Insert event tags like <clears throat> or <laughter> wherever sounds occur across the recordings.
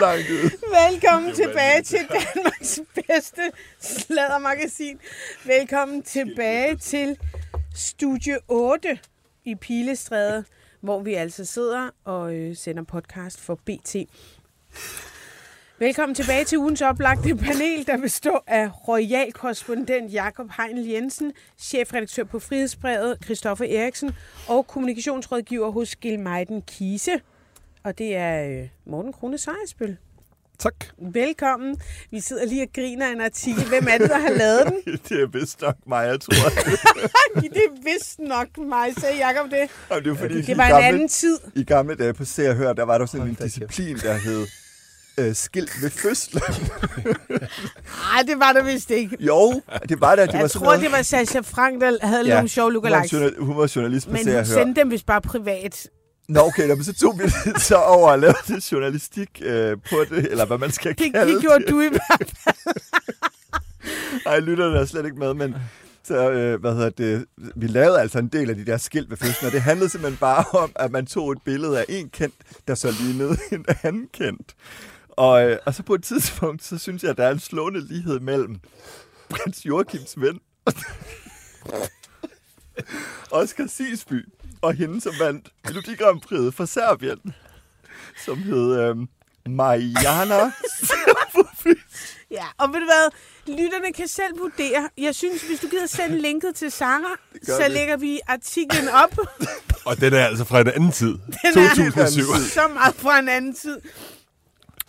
Langt ud. <laughs> Velkommen tilbage til Danmarks bedste sladdermagasin. Velkommen tilbage til Studie 8 i Pilestræde, hvor vi altså sidder og øh, sender podcast for BT. Velkommen tilbage til ugens oplagte panel, der består af royal korrespondent Jakob Heinl Jensen, chefredaktør på Frihedsbrevet Christoffer Eriksen og kommunikationsrådgiver hos Gilmeiden Kise. Og det er øh, Morten Krone Sejersbøl. Tak. Velkommen. Vi sidder lige og griner af en artikel. Hvem er det, der har lavet den? <laughs> Det er vist nok mig, jeg tror. <laughs> det er vist nok mig, sagde Jacob det. Jamen, det, er fordi, Det var en gamle, anden tid. I gamle dage på Se og Hør, der var der sådan en da kæft. disciplin, der hed øh, skilt ved fødslen. <laughs> Nej, det var det vist ikke. jo, det var der. Det var Jeg sådan tror, noget. det var Sasha Frank, der havde Ja, nogle sjove hun var, lookalikes. hun var journalist på Men hun sendte dem vist bare privat. Nå, okay, nå, men så tog vi det <laughs> så over og lavede journalistik øh, på det, eller hvad man skal Det, kalde det gjorde du i hvert fald. <laughs> Ej, lytterne er slet ikke med, men så, øh, hvad hedder det, vi lavede altså en del af de der skilt ved fødslen, og det handlede simpelthen bare om, at man tog et billede af en kendt, der så lignede <laughs> en anden kendt. Og, øh, og så på et tidspunkt, så synes jeg, at der er en slående lighed mellem prins Joachims ven, Oscar Sisby, og hende, som vandt Melodi Grand Prix for Serbien, som hed øh, Mariana Ja, og ved du hvad? Lytterne kan selv vurdere. Jeg synes, hvis du gider sende linket til Sarah, gør så vi. lægger vi artiklen op. <laughs> Og den er altså fra en anden tid. Den er 2007. så meget fra en anden tid.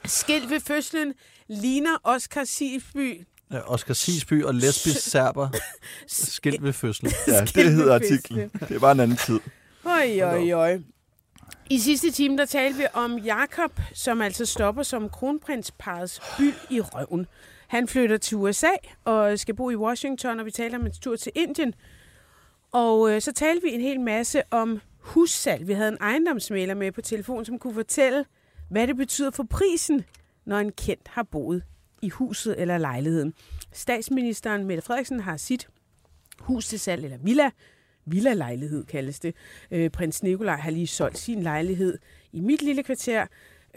Skilt ved fødslen ligner Oscar Sisby. Ja, Oscar Sisby og lesbisk <laughs> serber skilt ved fødslen. <laughs> Ja, det hedder artiklen. Det var en anden tid. Oj, oj, oj. I sidste time, der talte vi om Jakob, som altså stopper som kronprinsparets byld i røven. Han flytter til USA og skal bo i Washington, og vi taler om en tur til Indien. Og øh, så talte vi en hel masse om hussalg. Vi havde en ejendomsmaler med på telefon, som kunne fortælle, hvad det betyder for prisen, når en kendt har boet i huset eller lejligheden. Statsministeren Mette Frederiksen har sit hus til salg, eller villa, villa-lejlighed kaldes det. Øh, prins Nikolaj har lige solgt sin lejlighed i mit lille kvarter.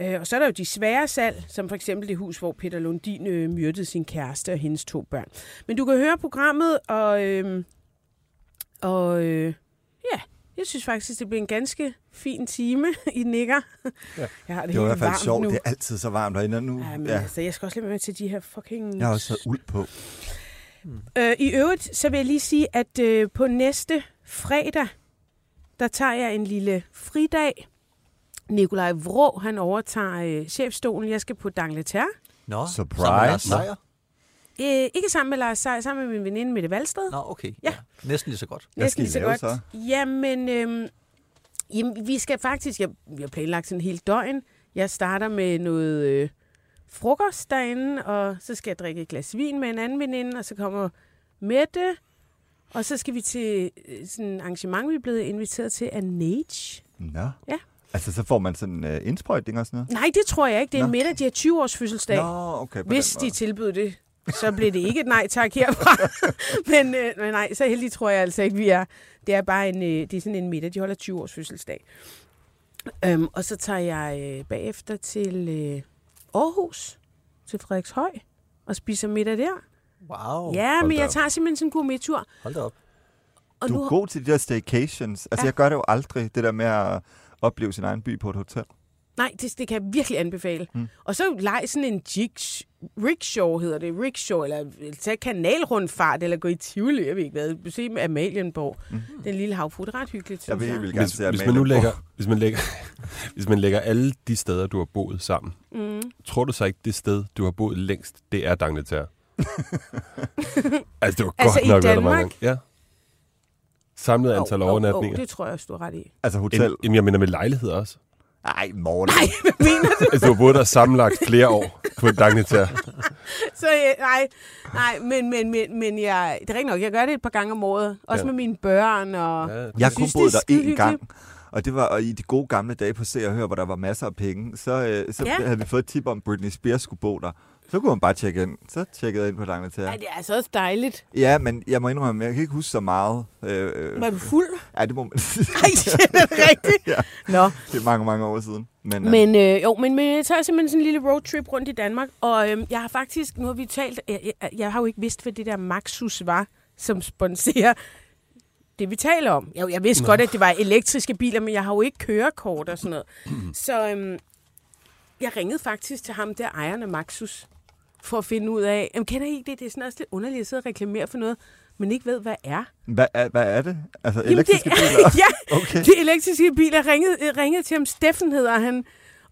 Øh, og så er der jo de svære salg, som for eksempel det hus, hvor Peter Lundin øh, myrdede sin kæreste og hendes to børn. Men du kan høre programmet, og, øh, og øh, ja, jeg synes faktisk, det bliver en ganske fin time <laughs> i nikker. Ja. Jeg har det, Det var i hvert fald sjovt. nu. Det er altid så varmt derinde nu. Ja, men Ja, altså, jeg skal også lidt med til de her fucking... jeg har også uld på. Øh, I øvrigt, så vil jeg lige sige, at øh, på næste fredag, der tager jeg en lille fridag. Nikolaj Vrå, han overtager øh, chefstolen. Jeg skal på Dangleterre. Nå, Surprise. sammen med Lars Seier? Øh, ikke sammen med Lars Seier, sammen med min veninde Mette Valsted. Nå, okay. Ja. Næsten lige så godt. Hvad skal I lige lave så? Jamen, øhm, jamen, vi skal faktisk... Jeg, vi har planlagt sådan en hel døgn. Jeg starter med noget øh, frokost derinde, og så skal jeg drikke et glas vin med en anden veninde, og så kommer Mette, og så skal vi til øh, sådan en arrangement, vi er blevet inviteret til af Nage. Nå. Ja. Altså, så får man sådan en uh, indsprøjtning og sådan noget? Nej, det tror jeg ikke. Det er Nå. en middag, de har 20 års fødselsdag. Nå, okay. Hvis de tilbyder det, så bliver det ikke et nej tak herfra. <laughs> men, øh, men nej, så heldig tror jeg altså ikke, vi er. Det er bare en, øh, det er sådan en middag. De holder 20 års fødselsdag. Øhm, og så tager jeg øh, bagefter til øh, Aarhus, til Frederikshøj, og spiser middag der. Wow. ja, hold men jeg op. tager simpelthen sådan en gourmet-tur. Hold da op. Og Du nu, er god til de der staycations. Altså, Ja. jeg gør det jo aldrig, det der med at opleve sin egen by på et hotel. Nej, det, det kan jeg virkelig anbefale. Mm. Og så leg sådan en jigs, rickshaw hedder det, rickshaw, eller tage kanalrundfart, eller gå i Tivoli, jeg ved ikke hvad, se med Amalienborg, Mm. den lille havfru, det er ret hyggeligt, Jeg vil, jeg. vil gerne Hvis, se hvis, man nu lægger, hvis, man lægger, <laughs> hvis man lægger alle de steder, du har boet sammen, Mm. tror du så ikke, det sted, du har boet længst, det er Dangletær? <laughs> altså, det var Altså godt i nok, hvad der var. Ja. Samlet antal Åh, åh, overnatninger. åh, det tror jeg også, du har ret i. Altså hotel. En, jamen, jeg mener med lejligheder også. Ej, Morten. Nej, <laughs> hvad mener du? Altså, du har boet der sammenlagt flere år på Dagnetær. <laughs> Så øh, nej, nej, men, men, men, men jeg, det er rigtigt nok, jeg gør det et par gange om året. Også Ja. med mine børn. Og, Ja. Jeg kun synes, det boet er der én gang. Og det var og i de gode gamle dage på Se og Hør, hvor der var masser af penge. Så, øh, så Ja. havde vi fået et tip om, at Britney Spears skulle bo der. Så kunne man bare tjekke ind. Så tjekkede jeg ind på Langletær. Ej, det er altså også dejligt. Ja, men jeg må indrømme, jeg kan ikke huske så meget. Øh, øh, Var du fuld? ja, det må man <laughs> Ej, shit, er det rigtigt? Ja. Nå, Det er mange, mange år siden. Men, øh, men, øh, jo, men, men jeg tager simpelthen sådan en lille roadtrip rundt i Danmark, og øh, jeg har faktisk, nu har vi talt, jeg, jeg, jeg har jo ikke vidst, hvad det der Maxus var, som sponsorer det, vi taler om. Jeg, jeg vidste Nå. godt, at det var elektriske biler, men jeg har jo ikke kørekort og sådan noget. Så øhm, jeg ringede faktisk til ham der, ejeren af Maxus, for at finde ud af, jamen, kender I ikke det? Det er sådan også lidt underligt at sidde og reklamere for noget, men ikke ved, hvad er. hvad, er, hvad er det? Altså Jamen, elektriske det, biler? <laughs> ja, Okay. de elektriske biler ringede, ringede til ham. Steffen hedder han.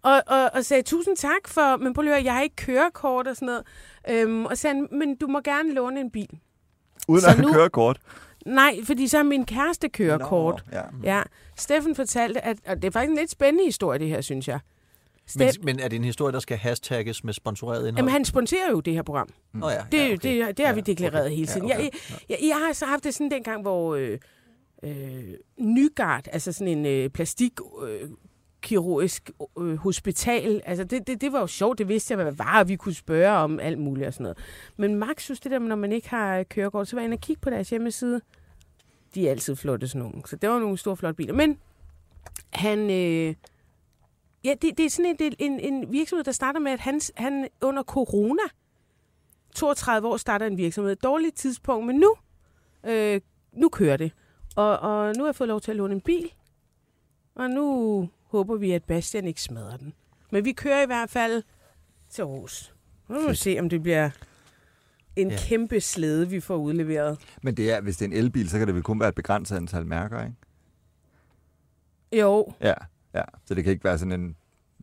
Og, og, og sagde, tusind tak for, men prøv lige at høre, jeg har ikke kørekort og sådan noget. Øhm, og sagde han, men du må gerne låne en bil. Uden Så at have nu- kørekort? Nej, fordi så har min kæreste kørekort. Nå, ja. Ja, Steffen fortalte, at og det er faktisk en lidt spændende historie, det her, synes jeg. Men, men er det en historie, der skal hashtagges med sponsoreret indhold? jamen, han sponsorer jo det her program. Nå ja, Det, ja, okay. det, det har vi deklareret okay. hele tiden. Ja, Jeg, okay. jeg, jeg, jeg har så haft det sådan dengang, hvor øh, øh, Nygard, altså sådan en øh, plastik... Øh, kirurgisk øh, hospital. Altså, det, det, det var jo sjovt, det vidste jeg, hvad det var, og vi kunne spørge om alt muligt og sådan noget. Men Max synes det der, når man ikke har kørekort, så var jeg inde og kigge på deres hjemmeside. De er altid flotte, sådan nogle. Så det var nogle store, flotte biler. Men han... Øh, ja, det, det er sådan en, en, en virksomhed, der starter med, at han, han under corona, 32 år, starter en virksomhed. Dårligt tidspunkt, men nu, øh, nu kører det. Og, og nu har jeg fået lov til at låne en bil. Og nu håber vi, at Bastian ikke smadrer den. Men vi kører i hvert fald til Aarhus. Nu må vi se, om det bliver en Ja. kæmpe slæde, vi får udleveret. Men det er, hvis det er en elbil, så kan det vel kun være et begrænset antal mærker, ikke? Jo, Ja, ja. Så det kan ikke være sådan en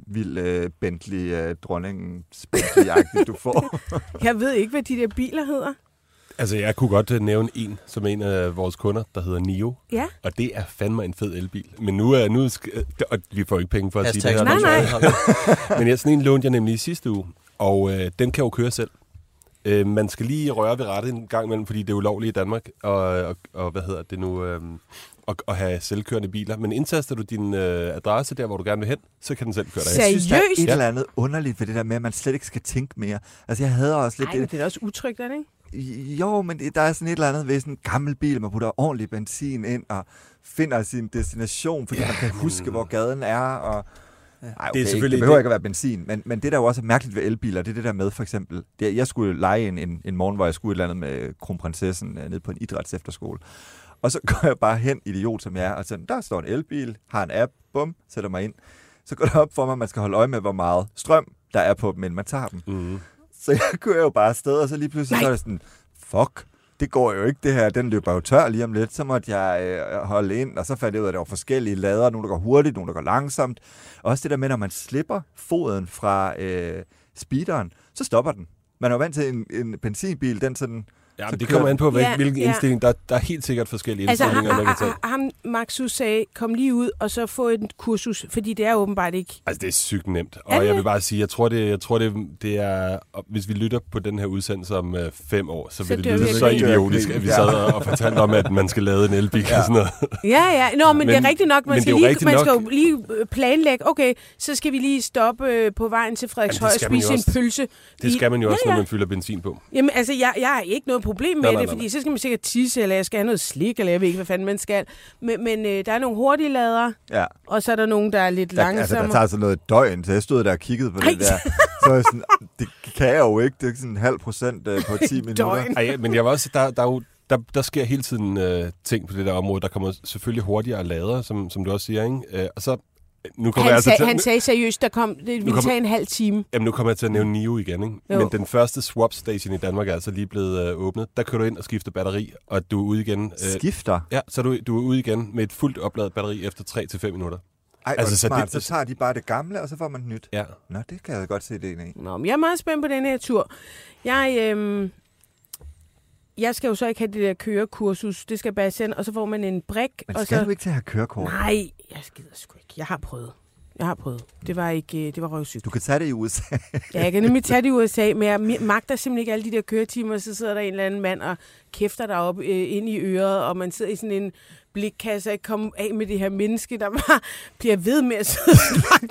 vild øh, Bentley øh, dronningens bentley du får. <laughs> jeg ved ikke, hvad de der biler hedder. Altså, jeg kunne godt øh, nævne en, som er en af vores kunder, der hedder Nio. Ja, Og det er fandme en fed elbil. Men nu er nu sk- øh, og vi får ikke penge for at sige det Hashtag her. Nej, nej. <laughs> Men jeg, sådan en lånte jeg nemlig i sidste uge, og øh, den kan jo køre selv. Øh, man skal lige røre ved rettet en gang imellem, fordi det er ulovligt i Danmark, og, og, og hvad hedder det nu, øh, at, at have selvkørende biler. Men indtaster du din øh, adresse der, hvor du gerne vil hen, så kan den selv køre dig. Seriøst? Jeg synes, der er et Ja. eller andet underligt ved det der med, at man slet ikke skal tænke mere. Altså, jeg havde også lidt Ej, men det. det er da også utrygt, er det ikke? Jo, men der er sådan et eller andet ved sådan en gammel bil, man putter ordentlig benzin ind og finder sin destination, fordi ja, man kan huske, hvor gaden er. Og... Ej, okay, det, er selvfølgelig- det behøver det- ikke at være benzin, men, men det der jo også er mærkeligt ved elbiler, det er det der med for eksempel, det, jeg skulle lege en, en, en morgen, hvor jeg skulle et eller andet med kronprinsessen øh, ned på en idrætsefterskole. Og så <laughs> går jeg bare hen, idiot som jeg er, og så der står en elbil, har en app, bum, sætter mig ind. Så går det op for mig, at man skal holde øje med, hvor meget strøm der er på dem, inden man tager dem. Mm. Så jeg <laughs> kører jo bare afsted, og så lige pludselig Nej. så er det sådan, fuck, det går jo ikke det her, den løber jo tør lige om lidt. Så måtte jeg øh, holde ind, og så fandt jeg ud af, at der var forskellige lader, nogle der går hurtigt, nogle der går langsomt. Også det der med, når man slipper foden fra øh, speederen, så stopper den. Man er jo vant til en, en benzinbil, den sådan, Ja, men det kører kommer an på, hvad, Ja, hvilken ja. indstilling. Der, der er helt sikkert forskellige Altså, ham, indstillinger, man kan tage. ham Maxus sagde, kom lige ud og så få et kursus, fordi det er åbenbart ikke... Altså, det er sygt nemt. Er Og det jeg vil bare sige, jeg tror, det, jeg tror det, det er... Hvis vi lytter på den her udsendelse om øh, fem år, så, Så vil det lyde så idiotisk, at vi sad og og fortalte om, at man skal lade en elbil ja. og sådan noget. Ja, ja. Nå, men, men det er rigtigt nok. Man, skal, er lige, man nok. skal jo lige øh, planlægge. Okay, så skal vi lige stoppe øh, på vejen til Frederikshøj og spise en pølse. Det skal man jo også, når man fylder benzin på. Jamen, altså, jeg, jeg har ikke noget problem med Nej, nej, det, nej, fordi så skal man sikkert tisse, eller jeg skal have noget slik, eller jeg ved ikke, hvad fanden man skal. Men, men øh, der er nogle hurtige lader, ja. og så er der nogen, der er lidt Der, altså, langsommere. der tager sådan noget døgn, så jeg stod der og kiggede på Ej. det der. Så jeg sådan, det kan jeg jo ikke, det er sådan en halv procent øh, på 10 <laughs> minutter. Ej, men jeg var også, der, der, er jo, der, der sker hele tiden øh, ting på det der område. Der kommer selvfølgelig hurtigere lader, som, som du også siger. Ikke? Øh, og så, nu kommer Han, jeg altså sag, til, han sagde seriøst, der kom, det ville tage en halv time. Jamen, nu kommer jeg til at nævne Nio igen, ikke? Jo. Men den første swap station i Danmark er altså lige blevet øh, åbnet. Der kører du ind og skifter batteri, og du er ude igen. Øh, Skifter. ja, så du, du er ude igen med et fuldt opladet batteri efter 3-5 minutter. Ej, Altså, altså, så smart. det- så tager de bare det gamle, og så får man nyt. Ja. Nå, det kan jeg godt se det i. Nå, men jeg er meget spændt på den her tur. Jeg, øhm, jeg skal jo så ikke have det der kørekursus. Det skal bare sende, og så får man en brik. Men og skal så... du ikke til at have kørekort? Nej, jeg skider sgu ikke. Jeg har prøvet. Jeg har prøvet. Det var ikke, øh, det var røvsygt. Du kan tage det i USA. Ja, jeg kan nemlig tage det i USA, men jeg magter simpelthen ikke alle de der køretimer, så sidder der en eller anden mand og kæfter dig op øh, ind i øret, og man sidder i sådan en blikkasse og ikke komme af med det her menneske, der bare bliver ved med at sidde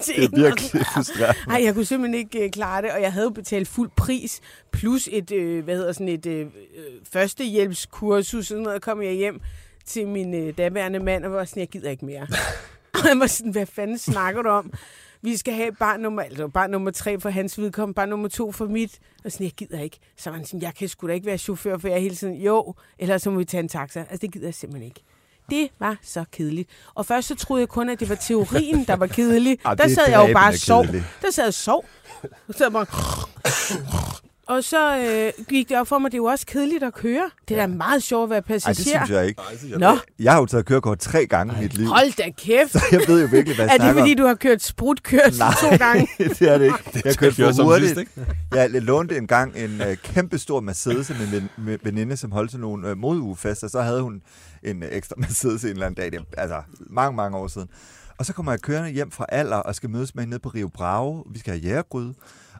Det er virkelig frustrerende. Nej, jeg kunne simpelthen ikke øh, klare det, og jeg havde betalt fuld pris, plus et, øh, hvad hedder sådan et øh, øh, førstehjælpskursus, sådan noget, kom jeg hjem til min øh, daværende mand, og var sådan, jeg gider ikke mere. <laughs> og han var sådan, hvad fanden snakker du om? Vi skal have barn nummer, altså barn nummer tre for hans vedkommende, barn nummer to for mit. Og sådan, jeg gider ikke. Så var han sådan, jeg kan sgu da ikke være chauffør, for jeg er hele tiden, jo, eller så må vi tage en taxa. Altså, det gider jeg simpelthen ikke. Det var så kedeligt. Og først så troede jeg kun, at det var teorien, der var kedelig. Ej, der sad jeg jo bare og sov. Der sad jeg og sov. Så bare... <laughs> Og så øh, gik det op for mig, det er jo også kedeligt at køre. Det er da meget sjovt at være Nej, det passager. synes jeg ikke. Nå, Jeg har jo taget kørekort tre gange i mit liv. hold da kæft. Så jeg ved jo virkelig, hvad jeg Er det fordi, du har kørt sprutkørsel Nej. to gange? <laughs> det er det ikke. Jeg kørte kører for hurtigt. sidst, ikke? Jeg lånte en gang en øh, kæmpe stor Mercedes af min ven- med- veninde, som holdt sådan nogle øh, modugefester. Så havde hun en øh, ekstra Mercedes en eller anden dag. Det, er, altså mange, mange år siden. Og så kommer jeg kørende hjem fra Aller og skal mødes med hende nede på Rio Bravo. Vi skal have jægergryde.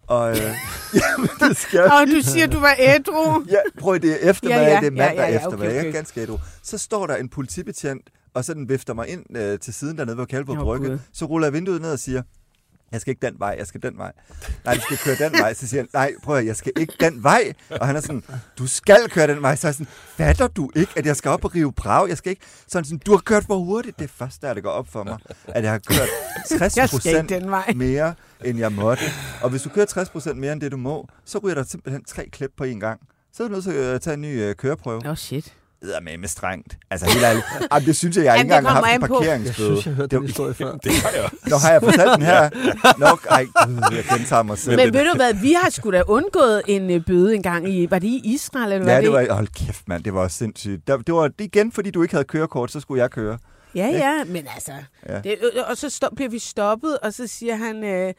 Og øh, <laughs> jamen, <laughs> det skal jeg Og du siger, du var ædru. Ja, prøv at det er eftermiddag, Ja, ja, det er mandag Ja, ja, ja, eftermiddag, okay, jeg okay. er ganske ædru. Så står der en politibetjent, og så den vifter mig ind øh, til siden dernede ved Kalvebod Åh, Brygge. Så ruller jeg vinduet ned og siger, jeg skal ikke den vej, jeg skal den vej. Nej, du skal køre den vej. Så siger han, nej, prøv at, jeg skal ikke den vej. Og han er sådan, du skal køre den vej. Så er jeg sådan, fatter du ikke, at jeg skal op på Rio Bravo? Jeg skal ikke. Så er han sådan, du har kørt for hurtigt. Det er først, der det går op for mig, at jeg har kørt 60 Jeg skal ikke procent mere, end jeg måtte. Og hvis du kører 60 procent mere, end det du må, så ryger der simpelthen tre klip på en gang. Så er du nødt til at tage en ny øh, køreprøve. Åh, oh, shit. Det er med strengt. Altså helt ærligt. <laughs> Jamen, det synes jeg, jeg ikke det engang har haft en på. Jeg parkeringsbøde. synes, jeg hørte den Det- historie før. <laughs> Det har jeg. <laughs> Nå, har jeg fortalt den her? Nok, ej, jeg gentager mig selv. Men ved du hvad, vi har sgu da undgået en øh, bøde engang i, var det i Israel, eller ja, var det det? var, hold kæft, mand, det var sindssygt. Der, det var igen, fordi du ikke havde kørekort, så skulle jeg køre. Ja, ja, men altså, Ja. ja. det, og så stop, bliver vi stoppet, og så siger han, øh,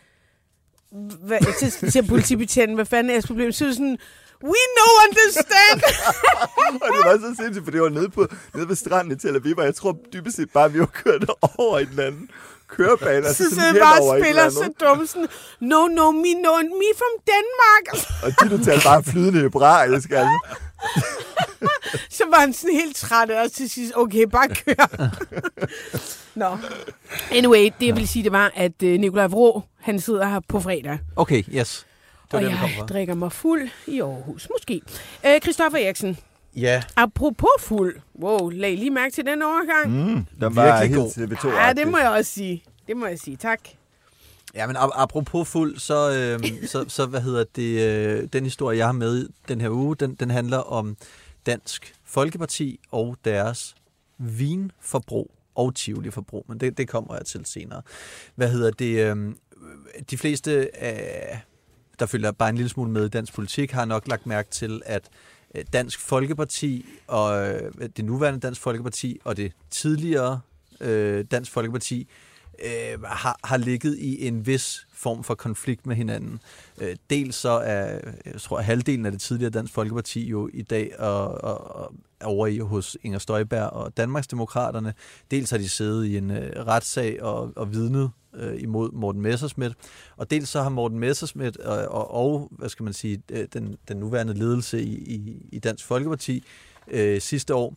hvad, så siger politibetjenten, hvad fanden er jeres problem? Så er det sådan, we no understand. <laughs> og det var så sindssygt, for det var nede, på, nede ved stranden i Tel Aviv, og jeg tror dybest set bare, at vi var kørt over en eller anden kørebane. altså så sådan bare spiller så dumt, sådan, no, no, me, no, me from Denmark. Og de, du talte bare flydende hebraisk, altså. <laughs> Så var han sådan helt træt af os til sidst. Okay, bare kør. Nå. Anyway, det jeg vil sige, det var, at øh, Nikolaj Vrå, han sidder her på fredag. Okay, yes. Det var og der jeg fra. drikker mig fuld i Aarhus. Måske. Øh, Christoffer Eriksen, Ja, apropos fuld. Wow, lag lige mærke til den overgang. Mm. Mm, den var Virkelig helt god. TV2 Ja, det må jeg også sige. Det må jeg sige. Tak. Ja, men ap- apropos fuld, så, øh, så, så hvad hedder det, øh, den historie, jeg har med den her uge, den, den handler om Dansk Folkeparti og deres vinforbrug og Tivoli-forbrug, men det, det kommer jeg til senere. Hvad hedder det, øh, de fleste, af, der følger bare en lille smule med i dansk politik, har nok lagt mærke til, at øh, Dansk Folkeparti og øh, det nuværende Dansk Folkeparti og det tidligere øh, Dansk Folkeparti øh, har, har ligget i en vis form for konflikt med hinanden. Øh, dels så er, jeg tror, halvdelen af det tidligere Dansk Folkeparti jo i dag og, og, og over i hos Inger Støjberg og Danmarksdemokraterne. Dels har de siddet i en øh, retssag og, og vidnet øh, imod Morten Messerschmidt, og dels så har Morten Messerschmidt og, og, og hvad skal man sige, øh, den, den nuværende ledelse i, i, i Dansk Folkeparti øh, sidste år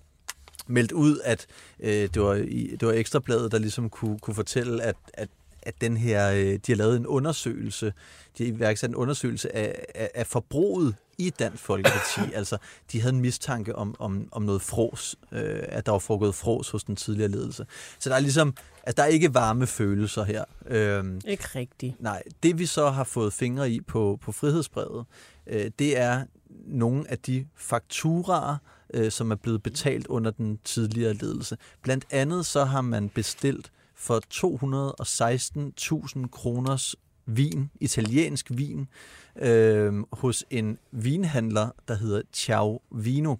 meldt ud, at øh, det, var i, det var Ekstrabladet, der ligesom kunne, kunne fortælle, at, at, at den her, øh, de har lavet en undersøgelse, de har iværksat en undersøgelse af, af, af forbruget i Dansk Folkeparti. <coughs> altså, de havde en mistanke om, om, om noget fros, øh, at der var foregået fros hos den tidligere ledelse. Så der er ligesom, altså, der er ikke varme følelser her. Øh, Ikke rigtigt. Nej, det vi så har fået fingre i på, på frihedsbrevet, øh, det er nogle af de fakturaer, øh, som er blevet betalt under den tidligere ledelse. Blandt andet så har man bestilt for 216.000 kroners vin, italiensk vin, øh, hos en vinhandler, der hedder Ciao Vino.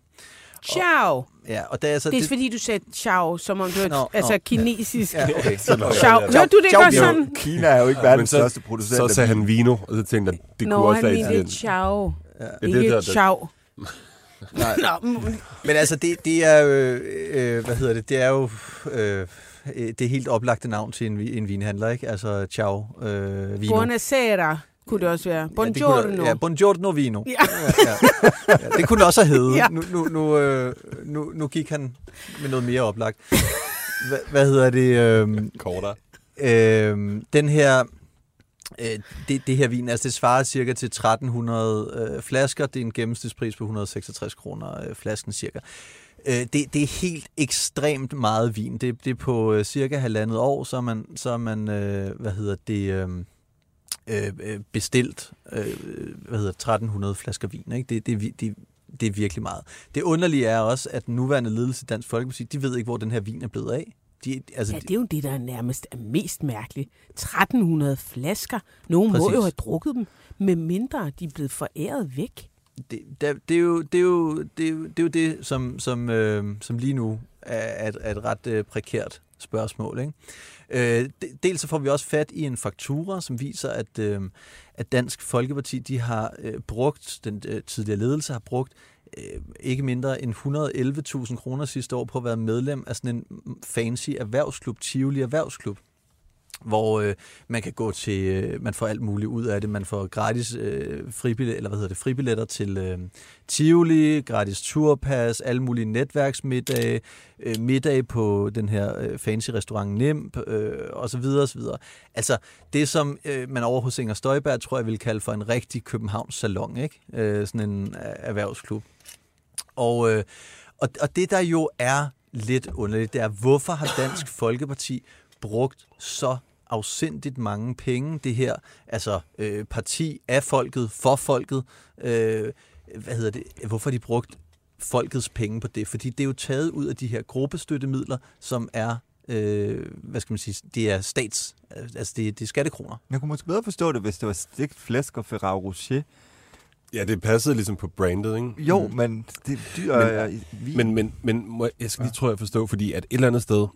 Ciao. Ja, og det er altså... Det er fordi, du sagde ciao, som om det var Nå, altså nå. kinesisk. Ja, okay. Ciao. Hørte du det Ciao, godt sådan? Kina er jo ikke verdens så, største producent. så sagde vin. han vino, og så tænkte jeg, det Nå, kunne også han være mente italiensk. ciao. Ja. det, Ikke der- ciao. Nej. Nå, Men altså, det, det er jo, øh, hvad hedder det, det er jo, øh, øh, det er helt oplagte navn til en, en vinhandler, ikke? Altså, ciao, øh, vino. Buonasera kunne det også være. Ja, det Buongiorno. kunne, ja, buongiorno vino. Ja. Ja, ja. Ja, det kunne det også have <laughs> heddet. Ja. Ja. Nu, nu, nu, øh, nu, nu gik han med noget mere oplagt. Hva, hvad hedder det? Øh, Kortere. øh, den her... Øh, det, det her vin, altså det svarer cirka til 1300 øh, flasker. Det er en gennemsnitspris på 166 kroner øh, flasken cirka. Øh, det, det er helt ekstremt meget vin. Det, det er på øh, cirka halvandet år, så er man, så er man øh, hvad hedder det, øh, øh, øh, bestilt øh, hvad hedder det, 1300 flasker vin. Ikke? Det, det, er det, det er virkelig meget. Det underlige er også, at den nuværende ledelse i Dansk Folkeparti, de ved ikke, hvor den her vin er blevet af. De, altså, Ja, det er jo det, der nærmest er mest mærkeligt. 1300 flasker. Nogen må Præcis. jo have drukket dem, med mindre de er blevet foræret væk det, det, det, er jo, det, er jo, det, er jo, det er jo det, som, som, øh, som lige nu er, er, et, er et ret øh, prekært spørgsmål. Ikke? Øh, dels så får vi også fat i en faktura, som viser, at, øh, at Dansk Folkeparti de har øh, brugt, den øh, tidligere ledelse har brugt øh, ikke mindre end 111.000 kroner sidste år på at være medlem af sådan en fancy erhvervsklub, Tivoli Erhvervsklub hvor øh, man kan gå til, øh, man får alt muligt ud af det. Man får gratis øh, fribillet, eller hvad hedder det, fribilletter til øh, Tivoli, gratis turpas, alle mulige netværksmiddage, øh, middag på den her øh, fancy restaurant Nimp, øh, og så videre, og så videre. Altså, det som øh, man over hos Inger Støjberg, tror jeg vil kalde for en rigtig Københavns salon, ikke? Øh, sådan en øh, erhvervsklub. Og, øh, og, og det, der jo er lidt underligt, det er, hvorfor har Dansk Folkeparti brugt så afsindigt mange penge, det her altså øh, parti af folket, for folket, øh, hvad hedder det, hvorfor har de brugt folkets penge på det? Fordi det er jo taget ud af de her gruppestøttemidler, som er, øh, hvad skal man sige, det er stats, altså det, det er skattekroner. Jeg kunne måske bedre forstå det, hvis det var stegt flæsk og Ferrero Rocher. Ja, det passede ligesom på brandet, ikke? Jo, mm. men det er dyr Men- er i vin. Men, men, men må, jeg skal lige, tror jeg, forstå, fordi at et eller andet sted,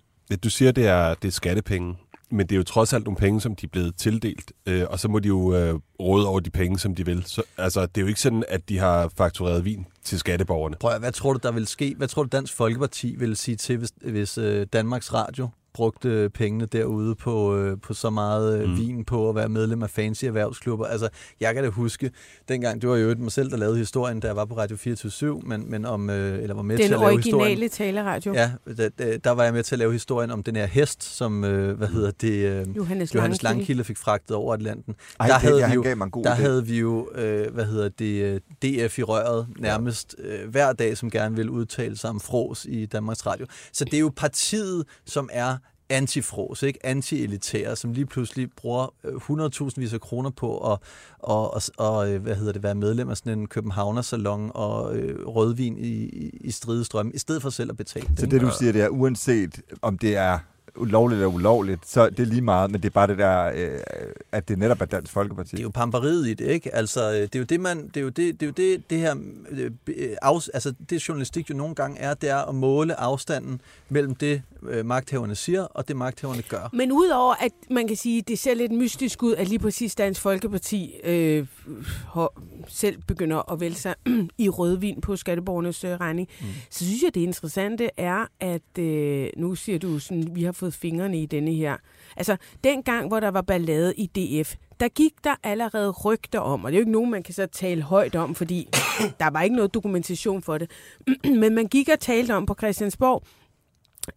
du siger, det er, det er skattepenge, men det er jo trods alt nogle penge, som de er blevet tildelt, øh, og så må de jo øh, råde over de penge, som de vil. Så, altså, det er jo ikke sådan, at de har faktureret vin til skatteborgerne. Prøv at, hvad tror du, der vil ske? Hvad tror du, Dansk Folkeparti vil sige til, hvis, hvis øh, Danmarks Radio brugte pengene derude på, øh, på så meget øh, Mm. vin på at være medlem af fancy erhvervsklubber? Altså, jeg kan da huske, dengang, det var jo mig selv, der lavede historien, da jeg var på Radio 24 men, men om, øh, eller var med Den til at lave historien. originale taleradio. Ja, da, der var jeg med til at lave historien om den her hest, som, øh, hvad hedder det, øh, Johannes, Johannes Langkilde. Fik fragtet over Atlanten. Ej, der det, havde ja, vi han jo- Der idé. havde vi jo, øh, hvad hedder det, DF i røret nærmest øh, hver dag, som gerne vil udtale sig om fros i Danmarks Radio. Så det er jo partiet, som er antifros, ikke? anti-elitære, som lige pludselig bruger øh, 100.000 vis af kroner på at og, og, og, øh, hvad hedder det, være medlem af sådan en Københavner-salon og øh, rødvin i, i, i stridestrøm, i stedet for selv at betale Så det, du siger, det er, uanset om det er ulovligt eller ulovligt, så det er lige meget, men det er bare det der, øh, at det netop er Dansk Folkeparti. Det er jo pamperiet i det, ikke? Altså, øh, det er jo det, man, det er jo det, det, er jo det, det her, øh, øh, af, altså det journalistik jo nogle gange er, det er at måle afstanden mellem det, øh, magthaverne siger, og det magthaverne gør. Men udover at man kan sige, det ser lidt mystisk ud, at lige præcis Dansk Folkeparti øh, har- selv begynder at vælge sig <clears throat> i rødvin på skatteborgernes øh, regning, mm. så synes jeg, det interessante er, at øh, nu siger du sådan, vi har fået fingrene i denne her. Altså, dengang, hvor der var ballade i DF, der gik der allerede rygter om, og det er jo ikke nogen, man kan så tale højt om, fordi <coughs> der var ikke noget dokumentation for det, <clears throat> men man gik og talte om på Christiansborg,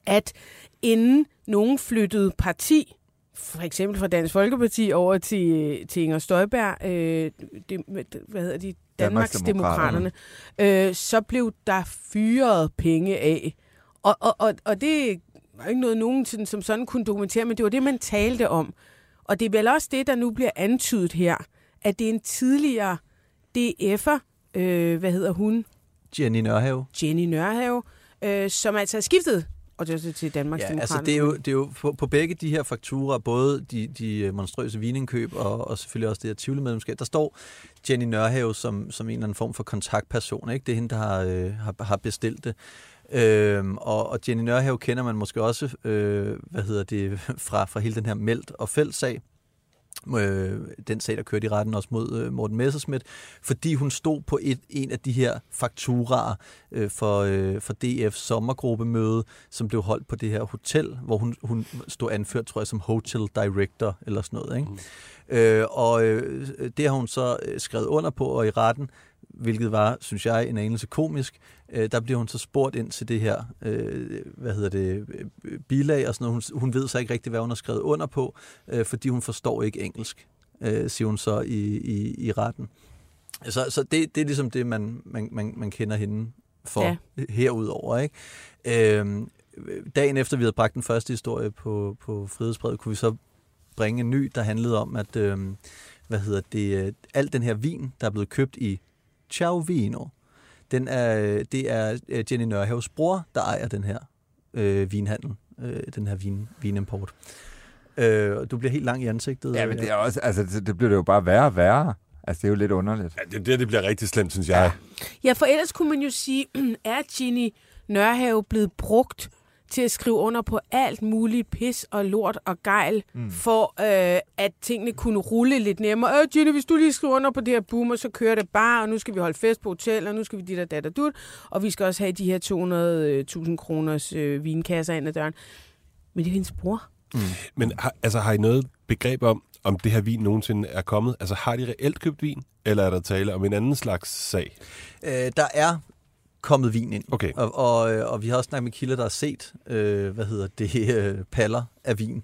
at inden nogen flyttede parti, for eksempel fra Dansk Folkeparti over til, til Inger Støjberg, øh, det, hvad hedder de, Danmarksdemokraterne, øh, så blev der fyret penge af. Og, og, og, og det var ikke noget, nogen sådan, som sådan kunne dokumentere, men det var det, man talte om. Og det er vel også det, der nu bliver antydet her, at det er en tidligere DF'er, øh, hvad hedder hun, Jenny Nørhave. Jenny Nørhave, øh, som altså er skiftet og det er til Danmarks Ja, altså det er jo, det er jo på, på begge de her fakturer, både de, de øh, monstrøse vinindkøb og, og selvfølgelig også det her Tivoli-medlemskab, der står Jenny Nørhave som, som en eller anden form for kontaktperson. Ikke? Det er hende, der har, øh, har, har bestilt det. Øhm, og, og Jenny Nørhave kender man måske også, øh, hvad hedder det, <laughs> fra, fra hele den her meldt og fældsag. øh, den sag, der kørte i retten også mod øh, Morten Messerschmidt, fordi hun stod på et, en af de her fakturaer øh, for, øh, for DF's sommergruppemøde, som blev holdt på det her hotel, hvor hun, hun stod anført, tror jeg, som hotel director eller sådan noget. Ikke? Mm. Øh, og øh, det har hun så øh, skrevet under på, og i retten, hvilket var, synes jeg, en anelse komisk, øh, der bliver hun så spurgt ind til det her, øh, hvad hedder det, øh, bilag og sådan noget. Hun, hun ved så ikke rigtigt, hvad hun har skrevet under på, øh, fordi hun forstår ikke engelsk, øh, siger hun så i, i, i retten. Så, så det, det er ligesom det, man, man, man, man kender hende for ja. herudover. Ikke? Øh, dagen efter vi havde bragt den første historie på, på Frihedsbrevet, kunne vi så bringe en ny, der handlede om, at øh, hvad hedder det, øh, alt den her vin, der er blevet købt i Ciao Vino, den er, det er øh, Jenny Nørhaves bror, der ejer den her øh, vinhandel, øh, den her vin, vinimport. Øh, du bliver helt lang i ansigtet. Ja, men det, er også, altså, det bliver det jo bare værre og værre. Altså, det er jo lidt underligt. Ja, det, det, det bliver rigtig slemt, synes jeg. Ja, for ellers kunne man jo sige, <clears throat> er Ginny Nørhave blevet brugt til at skrive under på alt muligt pis og lort og gejl, mm. for øh, at tingene kunne rulle lidt nemmere. Øh, Ginny, hvis du lige skriver under på det her boomer, så kører det bare, og nu skal vi holde fest på hotel, og nu skal vi dit og dat og dut, og vi skal også have de her 200.000 kroners øh, vinkasser ind ad døren. Men det er hendes bror. Mm. Men har, altså, har I noget begreb om, om det her vin nogensinde er kommet? Altså har de reelt købt vin, eller er der tale om en anden slags sag? Øh, der er kommet vin ind. Okay. Og, og, øh, og vi har også snakket med kilder, der har set, øh, hvad hedder det, øh, <laughs> paller af vin.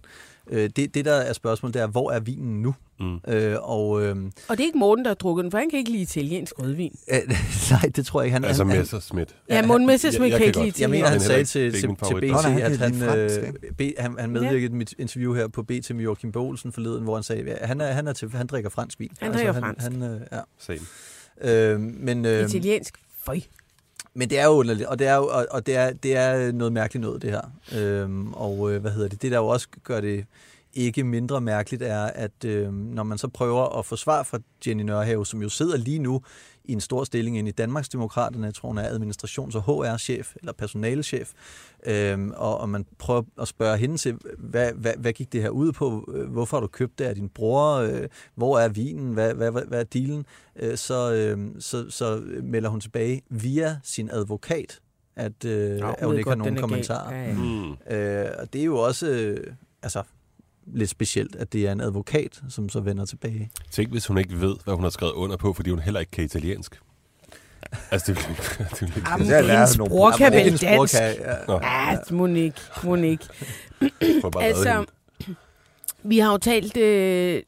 Øh, det, det, der er spørgsmålet, det er, hvor er vinen nu? Mm. Øh, og, øh, og det er ikke Morten, der har drukket den, for han kan ikke lide italiensk rødvin. Øh, <laughs> nej, det tror jeg ikke. Han, altså han, Messerschmidt. Ja, Morten Messerschmidt kan, kan ikke lide italiensk. Jeg mener, han sagde til, til, til BT, Nå, at han, øh, B, han, han medvirkede i ja. mit interview her på BT med Joachim Bolsen forleden, hvor han sagde, at han, er, han, er til, han drikker fransk vin. Han drikker altså, fransk. Han, han, øh, ja. Same. Øh, men, øh, Italiensk? Føj. Men det er jo underligt, og det er, jo, og, og det er, det er noget mærkeligt noget, det her. Øhm, og øh, hvad hedder det? Det, der jo også gør det ikke mindre mærkeligt, er, at øh, når man så prøver at få svar fra Jenny Nørhave, som jo sidder lige nu i en stor stilling ind i Danmarksdemokraterne, jeg tror hun er administrations- og HR-chef, eller personalechef, øhm, og, og man prøver at spørge hende til, hvad, hvad, hvad gik det her ud på? Hvorfor har du købt det af din bror? Øh, hvor er vinen? Hvad, hvad, hvad, hvad er dealen? Øh, så, øh, så, så melder hun tilbage via sin advokat, at, øh, ja, at hun ikke har nogen kommentarer. Ja, ja. Mm. Øh, og det er jo også... Øh, altså, lidt specielt, at det er en advokat, som så vender tilbage. Tænk, hvis hun ikke ved, hvad hun har skrevet under på, fordi hun heller ikke kan italiensk. Altså, det, <laughs> det, det, Jamen, det hendes bror kan vel dansk. Ja, Monique, Monique. altså, vi har jo talt øh,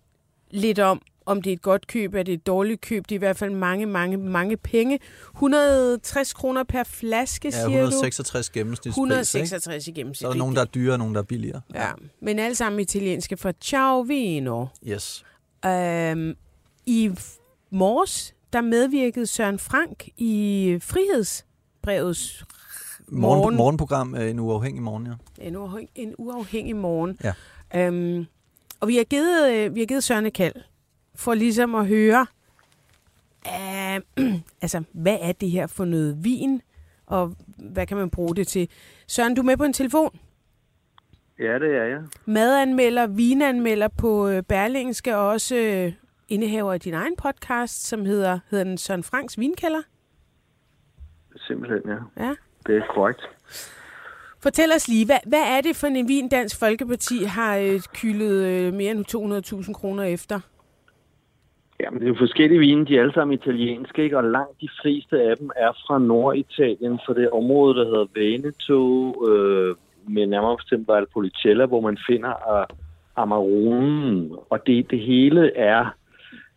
lidt om, om det er et godt køb, er det et dårligt køb. Det er i hvert fald mange, mange, mange penge. 160 kroner per flaske, siger du? Ja, 166 gennemsnitspris. 166 i gennemsnit. Så er der nogen, der er dyrere, og nogen, der er billigere. Ja, men alle sammen italienske fra Ciao Vino. Yes. Øhm, I morges, der medvirkede Søren Frank i Frihedsbrevets morgen. morgen morgenprogram, en uafhængig morgen, ja. En, uafhængig, en uafhængig morgen. Ja. Øhm, og vi har givet, øh, vi har givet Søren et kald for ligesom at høre, uh, <clears throat> altså, hvad er det her for noget vin, og hvad kan man bruge det til? Søren, du er med på en telefon? Ja, det er jeg. Madanmelder, vinanmelder på øh, Berlingske, og også øh, indehaver af din egen podcast, som hedder, hedder den Søren Franks Vinkælder? Simpelthen, ja. Ja. Det er korrekt. Fortæl os lige, hvad, hvad er det for en vin, Dansk Folkeparti har øh, kyldet øh, mere end 200.000 kroner efter? Jamen, det er jo forskellige vine, de er alle sammen italienske, ikke? og langt de fleste af dem er fra Norditalien, for det område, der hedder Veneto, øh, med nærmere bestemt Valpolicella, hvor man finder uh, Amarone, og det, det hele er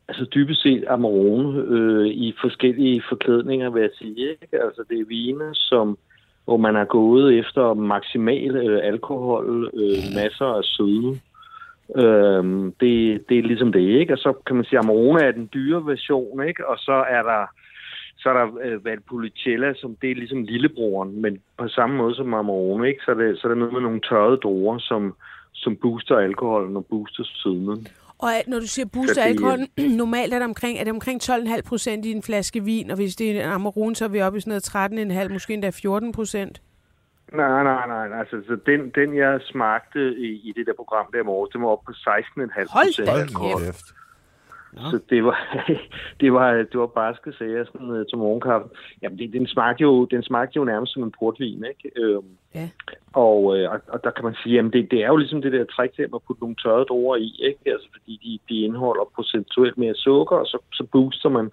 altså dybest set Amarone øh, i forskellige forklædninger, vil jeg sige. Ikke? Altså det er vine, som, hvor man er gået efter maksimal øh, alkohol, øh, masser af søde, Øhm, det, det er ligesom det, ikke? Og så kan man sige, at Amarone er den dyre version, ikke? Og så er der så er der øh, Valpolicella, som det er ligesom lillebroren, men på samme måde som Amarone, ikke? Så er det, så er det noget med nogle tørrede druer, som, som booster alkoholen og booster sødmen. Og når du siger booster alkoholen, <clears throat> normalt er det omkring, er det omkring 12,5 procent i en flaske vin, og hvis det er en Amarone, så er vi oppe i sådan noget 13,5, måske endda 14 procent. Nej, nej, nej. Altså, så den, den jeg smagte i, i det der program der morges, det var op på 16,5 Hold da. Kæft. Så det var, <laughs> det var, det var barske sager sådan, til morgenkaffe. Jamen, det, den, smagte jo, den smagte jo nærmest som en portvin, ikke? Øhm, Ja. og, øh, og, og der kan man sige, at det, det er jo ligesom det der trick til at putte nogle tørrede druer i, ikke? Altså, fordi de, de indeholder procentuelt mere sukker, og så, så booster man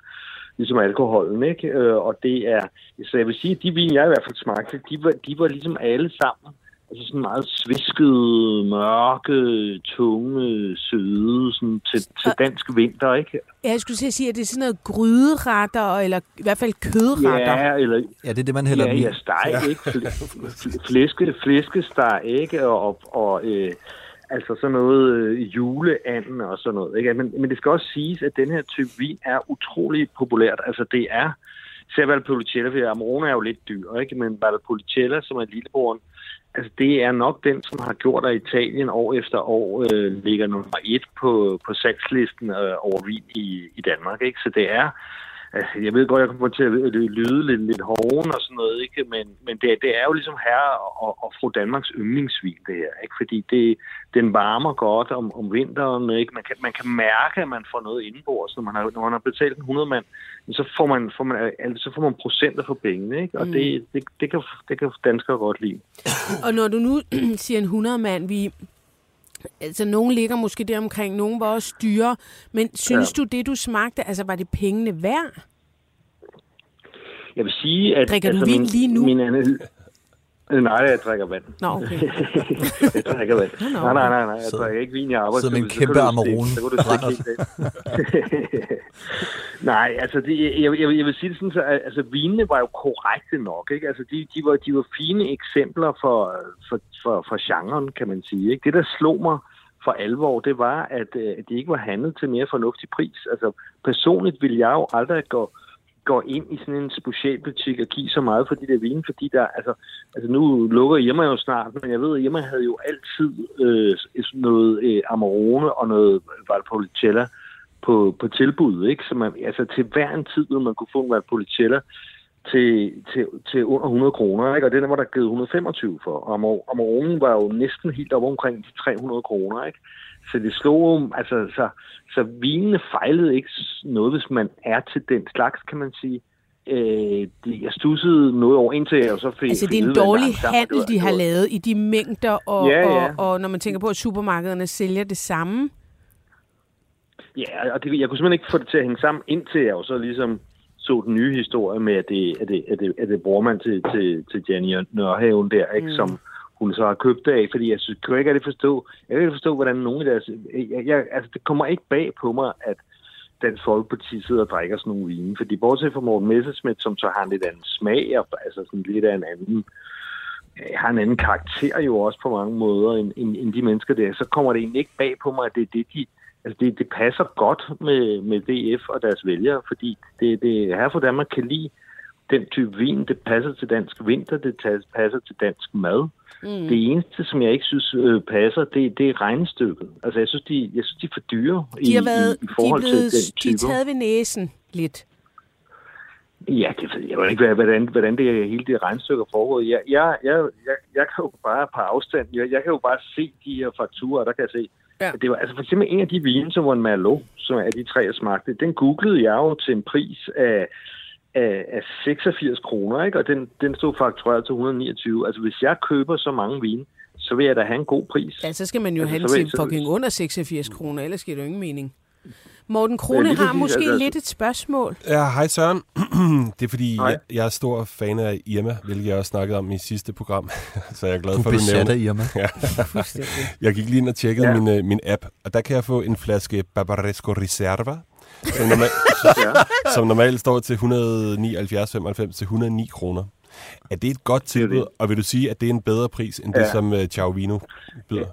ligesom alkoholen, ikke? Øh, og det er, så jeg vil sige, at de vin, jeg i hvert fald smagte, de var, de var ligesom alle sammen, altså sådan meget sviskede, mørke, tunge, søde, sådan til, til dansk vinter, ikke? Ja, jeg skulle sige, at det er sådan noget gryderetter, eller i hvert fald kødretter. Ja, eller Ja, det er det, man hælder ja, ja, steg, ikke? Fl- flæske, flæskesteg, ikke? Og, og, og øh, altså sådan noget øh, juleanden og sådan noget, ikke? Men, men det skal også siges, at den her type vin er utrolig populært. Altså det er, ser Valpolicella, for Amarone er jo lidt dyr, ikke? Men Valpolicella, som er lillebroren, altså det er nok den, som har gjort, at Italien år efter år øh, ligger nummer et på, på salgslisten øh, over vin i, i Danmark, ikke? Så det er, altså, jeg ved godt, jeg kommer til at lyde lidt, lidt hoven og sådan noget, ikke? Men, men det, det er jo ligesom herre og, og fru Danmarks yndlingsvin, det her, ikke? Fordi det, den varmer godt om, om vinteren, ikke? Man kan, man kan mærke, at man får noget indenbords, når man har, når man har betalt en 100 mand, så får man, får man, altså, så får man procenter for pengene, ikke? Og mm. det, det, det, kan, det kan danskere godt lide. Og når du nu <clears throat> siger en 100 mand, vi... Altså, nogen ligger måske der omkring, nogen var også dyre. Men synes ja. du, det du smagte, altså var det pengene værd? Jeg vil sige, at... Drikker du altså, vin min, lige nu? Min anden, Nej, jeg drikker vand. Nå, okay. <laughs> jeg drikker vand. Nå, Nej, nej, nej, nej. Jeg Så- drikker ikke vin i arbejde. Som en kæmpe Amarone. Så kan du stikke helt af. Nej, altså, det, jeg, jeg, jeg vil sige det sådan, så, at, altså, vinene var jo korrekte nok, ikke? Altså, de, de, var, de var fine eksempler for, for, for, for genren, kan man sige, ikke? Det, der slog mig for alvor, det var, at, øh, at de ikke var handlet til mere fornuftig pris. Altså, personligt ville jeg jo aldrig gå, går ind i sådan en specialbutik og giver så meget for de der vine, fordi der, altså, altså nu lukker Irma jo snart, men jeg ved, at Irma havde jo altid øh, sådan noget øh, Amarone og noget Valpolicella på, på tilbud, ikke? Så man, altså til hver en tid, man kunne få en Valpolicella til, til, til under 100 kroner, ikke? Og den var der givet 125 for. Og Amarone var jo næsten helt op omkring de 300 kroner, ikke? Så det slog altså, så, så vinene fejlede ikke noget, hvis man er til den slags, kan man sige. Øh, det, jeg stussede noget over, indtil jeg så fik... Altså, det er en dårlig handel, de har lavet i de mængder, og, Ja, ja. og, og når man tænker på, at supermarkederne sælger det samme. Ja, og det, jeg kunne simpelthen ikke få det til at hænge sammen, indtil jeg jo så ligesom så den nye historie med, at det, at det, at det, at det bruger man til, til, til Jenny Nørhaven der, ikke? Mm. som hun så har købt det af, fordi jeg synes, kan ikke rigtig forstå, jeg kan ikke forstå, hvordan nogen af deres, jeg, jeg, altså det kommer ikke bag på mig, at Dansk Folkeparti sidder og drikker sådan nogle vine, fordi bortset fra Morten Messerschmidt, som så har en lidt anden smag, og altså sådan lidt af en anden, øh, har en anden karakter jo også på mange måder, end, end, end de mennesker der, så kommer det egentlig ikke bag på mig, at det er det, de, altså det, det passer godt med, med DF og deres vælgere, fordi det, det her for Danmark kan lide den type vin, det passer til dansk vinter, det passer til dansk mad. Mm. Det eneste, som jeg ikke synes øh, passer, det, det er regnestykket. Altså, jeg synes, de, jeg synes, de er for dyre i, De har været, i, i de er forhold blevet, til den de er type. taget ved næsen lidt. Ja, det ved jeg jo ikke, hvordan, hvordan det hele det regnstykke er foregået. Jeg, jeg, jeg, jeg, jeg kan jo bare på afstand, jeg, jeg kan jo bare se de her fakturer, der kan jeg se. Ja. Det var altså for eksempel en af de vine, som var en Merlot, som er de tre, jeg smagte. Den googlede jeg jo til en pris af, af, af 86 kroner, ikke? og den, den stod faktureret til 129. Altså hvis jeg køber så mange vine, så vil jeg da have en god pris. Ja, så skal man jo Altså, have til så- fucking under 86 kroner, ellers giver det jo ingen mening. Morten Krone har måske altså- lidt et spørgsmål. Ja, hej Søren. <clears throat> det er fordi, Hej. jeg, jeg er stor fan af Irma, hvilket jeg også snakkede om i sidste program. <laughs> så jeg er glad Du for, at du nævner. af Irma. <laughs> Fuldstændig. Jeg gik lige ind og tjekkede Ja. ja. min, øh, min app, og der kan jeg få en flaske Barbaresco Reserva, som, normal, <laughs> Ja. som normalt står til 179,95 til 109 kroner. Er det et godt tilbud, det. og vil du sige, at det er en bedre pris, end det, Ja. som uh, Ciao Vino byder?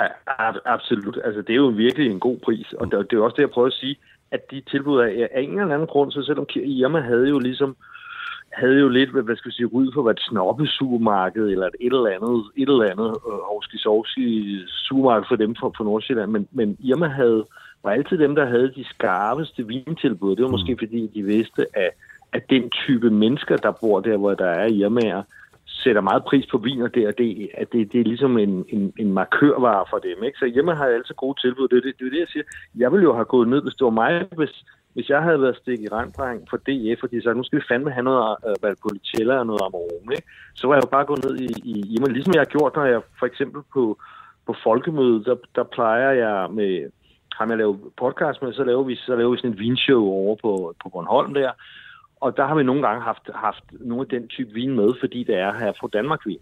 Ja, ab- absolut. Altså, det er jo virkelig en god pris, og det, det er jo også det, jeg prøver at sige, at de tilbud er af en eller anden grund, så selvom Irma havde jo ligesom havde jo lidt, hvad hvad skal vi sige, ryd for at være et snobbesupermarked, eller et, et eller andet, et eller andet øh, hovski sovski supermarked for dem fra, fra Nordsjælland, men, men Irma havde, var altid dem, der havde de skarpeste vintilbud. Det var måske fordi, de vidste, at, at den type mennesker, der bor der, hvor der er Irmaer, sætter meget pris på vin, og det, at det, det er ligesom en, en, en markørvare for dem. Ikke? Så hjemme har jeg altid gode tilbud. Det er det, det, er det, jeg siger. Jeg ville jo have gået ned, hvis det var mig, hvis, hvis jeg havde været stik i randdreng for DF, fordi så nu skal vi fandme have noget uh, Valpolicella og noget Amarone, ikke? så var jeg jo bare gået ned i, i hjemme, ligesom jeg har gjort, når jeg for eksempel på, på folkemødet, der, der plejer jeg med ham jeg laver podcast med, så laver vi, så laver vi sådan et vinshow over på, på Bornholm der, og der har vi nogle gange haft, haft nogle af den type vin med, fordi det er her fra Danmark vin.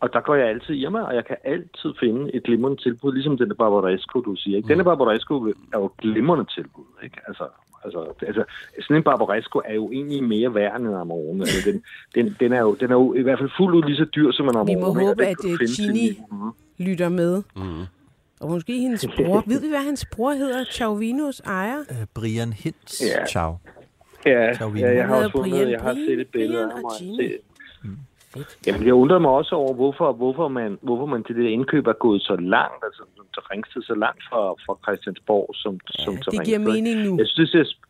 Og der går jeg altid hjemme, og jeg kan altid finde et glimrende tilbud, ligesom den der Barbaresco, du siger. Ikke? Denne Barbaresco er jo et glimrende tilbud. Ikke? Altså, altså, altså, sådan en Barbaresco er jo egentlig mere værd end en Amarone. Altså, den, den, den, er jo, den er jo i hvert fald fuldt ud lige så dyr som en Amarone. Vi må håbe, at du øh, Mhm. lytter med. Og måske hendes bror. Ved vi, hvad hans bror hedder? Chauvinos ejer? Øh, Brian Hintz. Ja. Ciao. Ja, Ciao, ja, jeg har også hedder fundet, Brian- jeg har set et billede Brian af ham. set- Jamen, jeg undrer mig også over, hvorfor, hvorfor, man, hvorfor man til det indkøb er gået så langt, altså til Ringsted så langt fra, fra Christiansborg som, som til Det giver mening nu. Jeg synes, sp-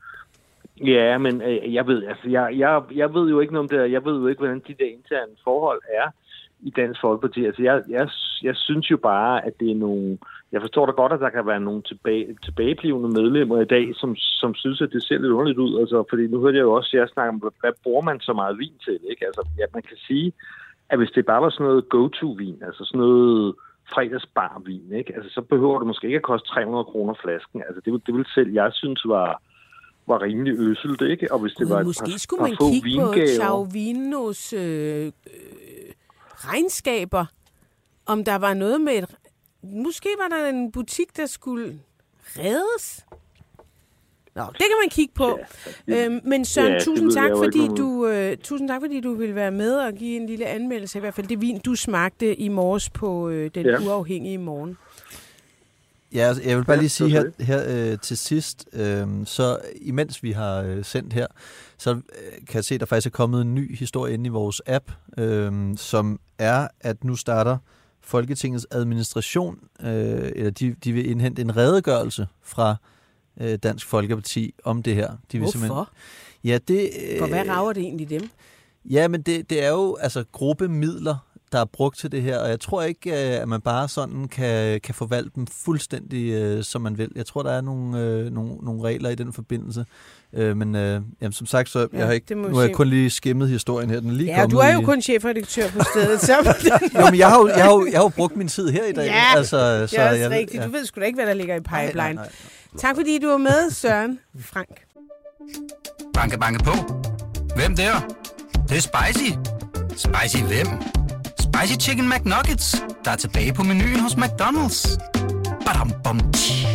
Ja, men øh, jeg ved, altså, jeg, jeg, jeg ved jo ikke noget om det, jeg ved jo ikke, hvordan de der interne forhold er i Dansk Folkeparti. Altså, jeg, jeg, jeg synes jo bare, at det er nogle... Jeg forstår da godt, at der kan være nogle tilbage, tilbageblivende medlemmer i dag, som, som synes, at det ser lidt underligt ud. Altså, fordi nu hørte jeg jo også, at jeg snakker om, hvad bruger man så meget vin til? Ikke? Altså, ja, man kan sige, at hvis det bare var sådan noget go-to-vin, altså sådan noget fredagsbar-vin, ikke? Altså, så behøver det måske ikke at koste 300 kroner flasken. Altså, det, det vil selv, jeg synes, var, var rimelig øsselt, ikke? Og hvis det var Gud, et måske par, skulle par man få kigge på vingaver- Chauvinos øh, regnskaber. Om der var noget med et... Måske var der en butik, der skulle reddes? Nå, det kan man kigge på. Ja, øhm, men Søren, Ja, tusind tak, fordi du, øh, tusind tak, fordi du vil være med og give en lille anmeldelse. I hvert fald det vin, du smagte i morges på øh, Den Ja. Uafhængige morgen. Ja, altså, jeg vil bare lige sige her, her øh, til sidst, øh, så imens vi har øh, sendt her, så øh, kan jeg se, at der faktisk er kommet en ny historie inde i vores app, øh, som er, at nu starter Folketingets administration, øh, eller de, de vil indhente en redegørelse fra øh, Dansk Folkeparti om det her. De vil Hvorfor? Ja, det, øh, For hvad rager det egentlig dem? Ja, men det, det er jo altså gruppemidler, der er brugt til det her, og jeg tror ikke, øh, at man bare sådan kan, kan forvalte dem fuldstændig, øh, som man vil. Jeg tror, der er nogle, øh, nogle, nogle regler i den forbindelse. Øh, men øh, jamen, som sagt, så Ja, jeg har ikke, nu har jeg kun lige skimmet historien her. Den er lige Ja, du er jo i- kun chefredaktør på stedet. Så <laughs> Jo, men jeg har, jo, jeg, har jo, jeg har jo brugt min tid her i dag. Ja, altså, det er også jeg, rigtigt. Du ved sgu da ikke, hvad der ligger i Nej, pipeline. nej, nej. Tak fordi du var med, Søren Frank. Banke, banke på. Hvem der? Det, det er spicy. Spicy hvem? Spicy Chicken McNuggets, der er tilbage på menuen hos McDonald's. Badum, bom, tji.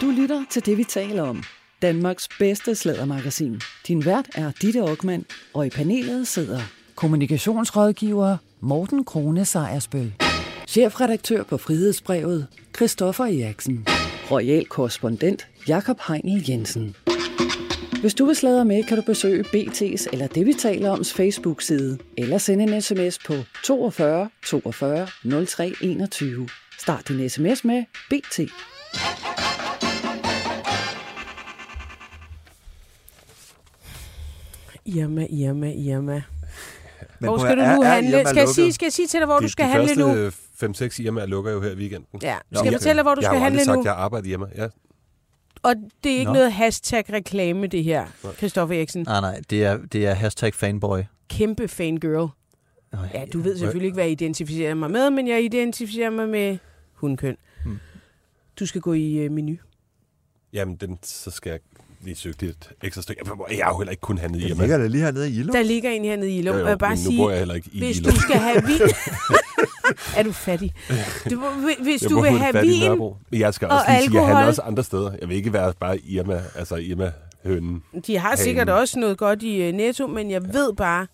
Du lytter til det, vi taler om. Danmarks bedste slædermagasin. Din vært er Ditte Aukman, og i panelet sidder kommunikationsrådgiver Morten Krone Sejersbøl. Chefredaktør på Frihedsbrevet, Christoffer Eriksen. Royal korrespondent, Jakob Heinel Jensen. Hvis du vil sladre med, kan du besøge BT's eller det, vi taler oms Facebook-side, eller sende en sms på 42 42 03 21. Start din sms med BT. Irma, Irma, Irma. Men Hvor skal du nu handle? Irma Skal jeg, sige, skal jeg sige til dig, hvor de, du skal de handle nu? første 5-6 Irmaer lukker jo her i weekenden. Ja. Skal jeg okay. fortælle dig, hvor du jeg skal har jo handle aldrig sagt, nu? at jeg arbejder hjemme. Ja. Og det er ikke Nå. noget hashtag-reklame, det her, Christoffer Eriksen. Nej, nej, det er, det er hashtag fanboy. Kæmpe fangirl. Nej, Ja, du ved selvfølgelig ikke, hvad jeg identificerer mig med, men jeg identificerer mig med hundkøn. Hmm. Du skal gå i øh, menu. Jamen, den, så skal jeg lige søge lidt ekstra stykke. Jeg har jo heller ikke kun handlet Den hjemme. ligger da lige hernede i Ilum. Der ligger en hernede i Ilum, Jo, jo, og jeg bare nu sige, bor jeg heller ikke i hvis Ilum. du skal have <laughs> vin... er du fattig? Du, hvis Jeg du vil et have vin, Nørrebro. Men jeg skal og også lige sige, at jeg handler alkohol. også andre steder. Jeg vil ikke være bare Irma, altså Irma hønen. de har sikkert Hagen. også noget godt i uh, Netto, men jeg ved bare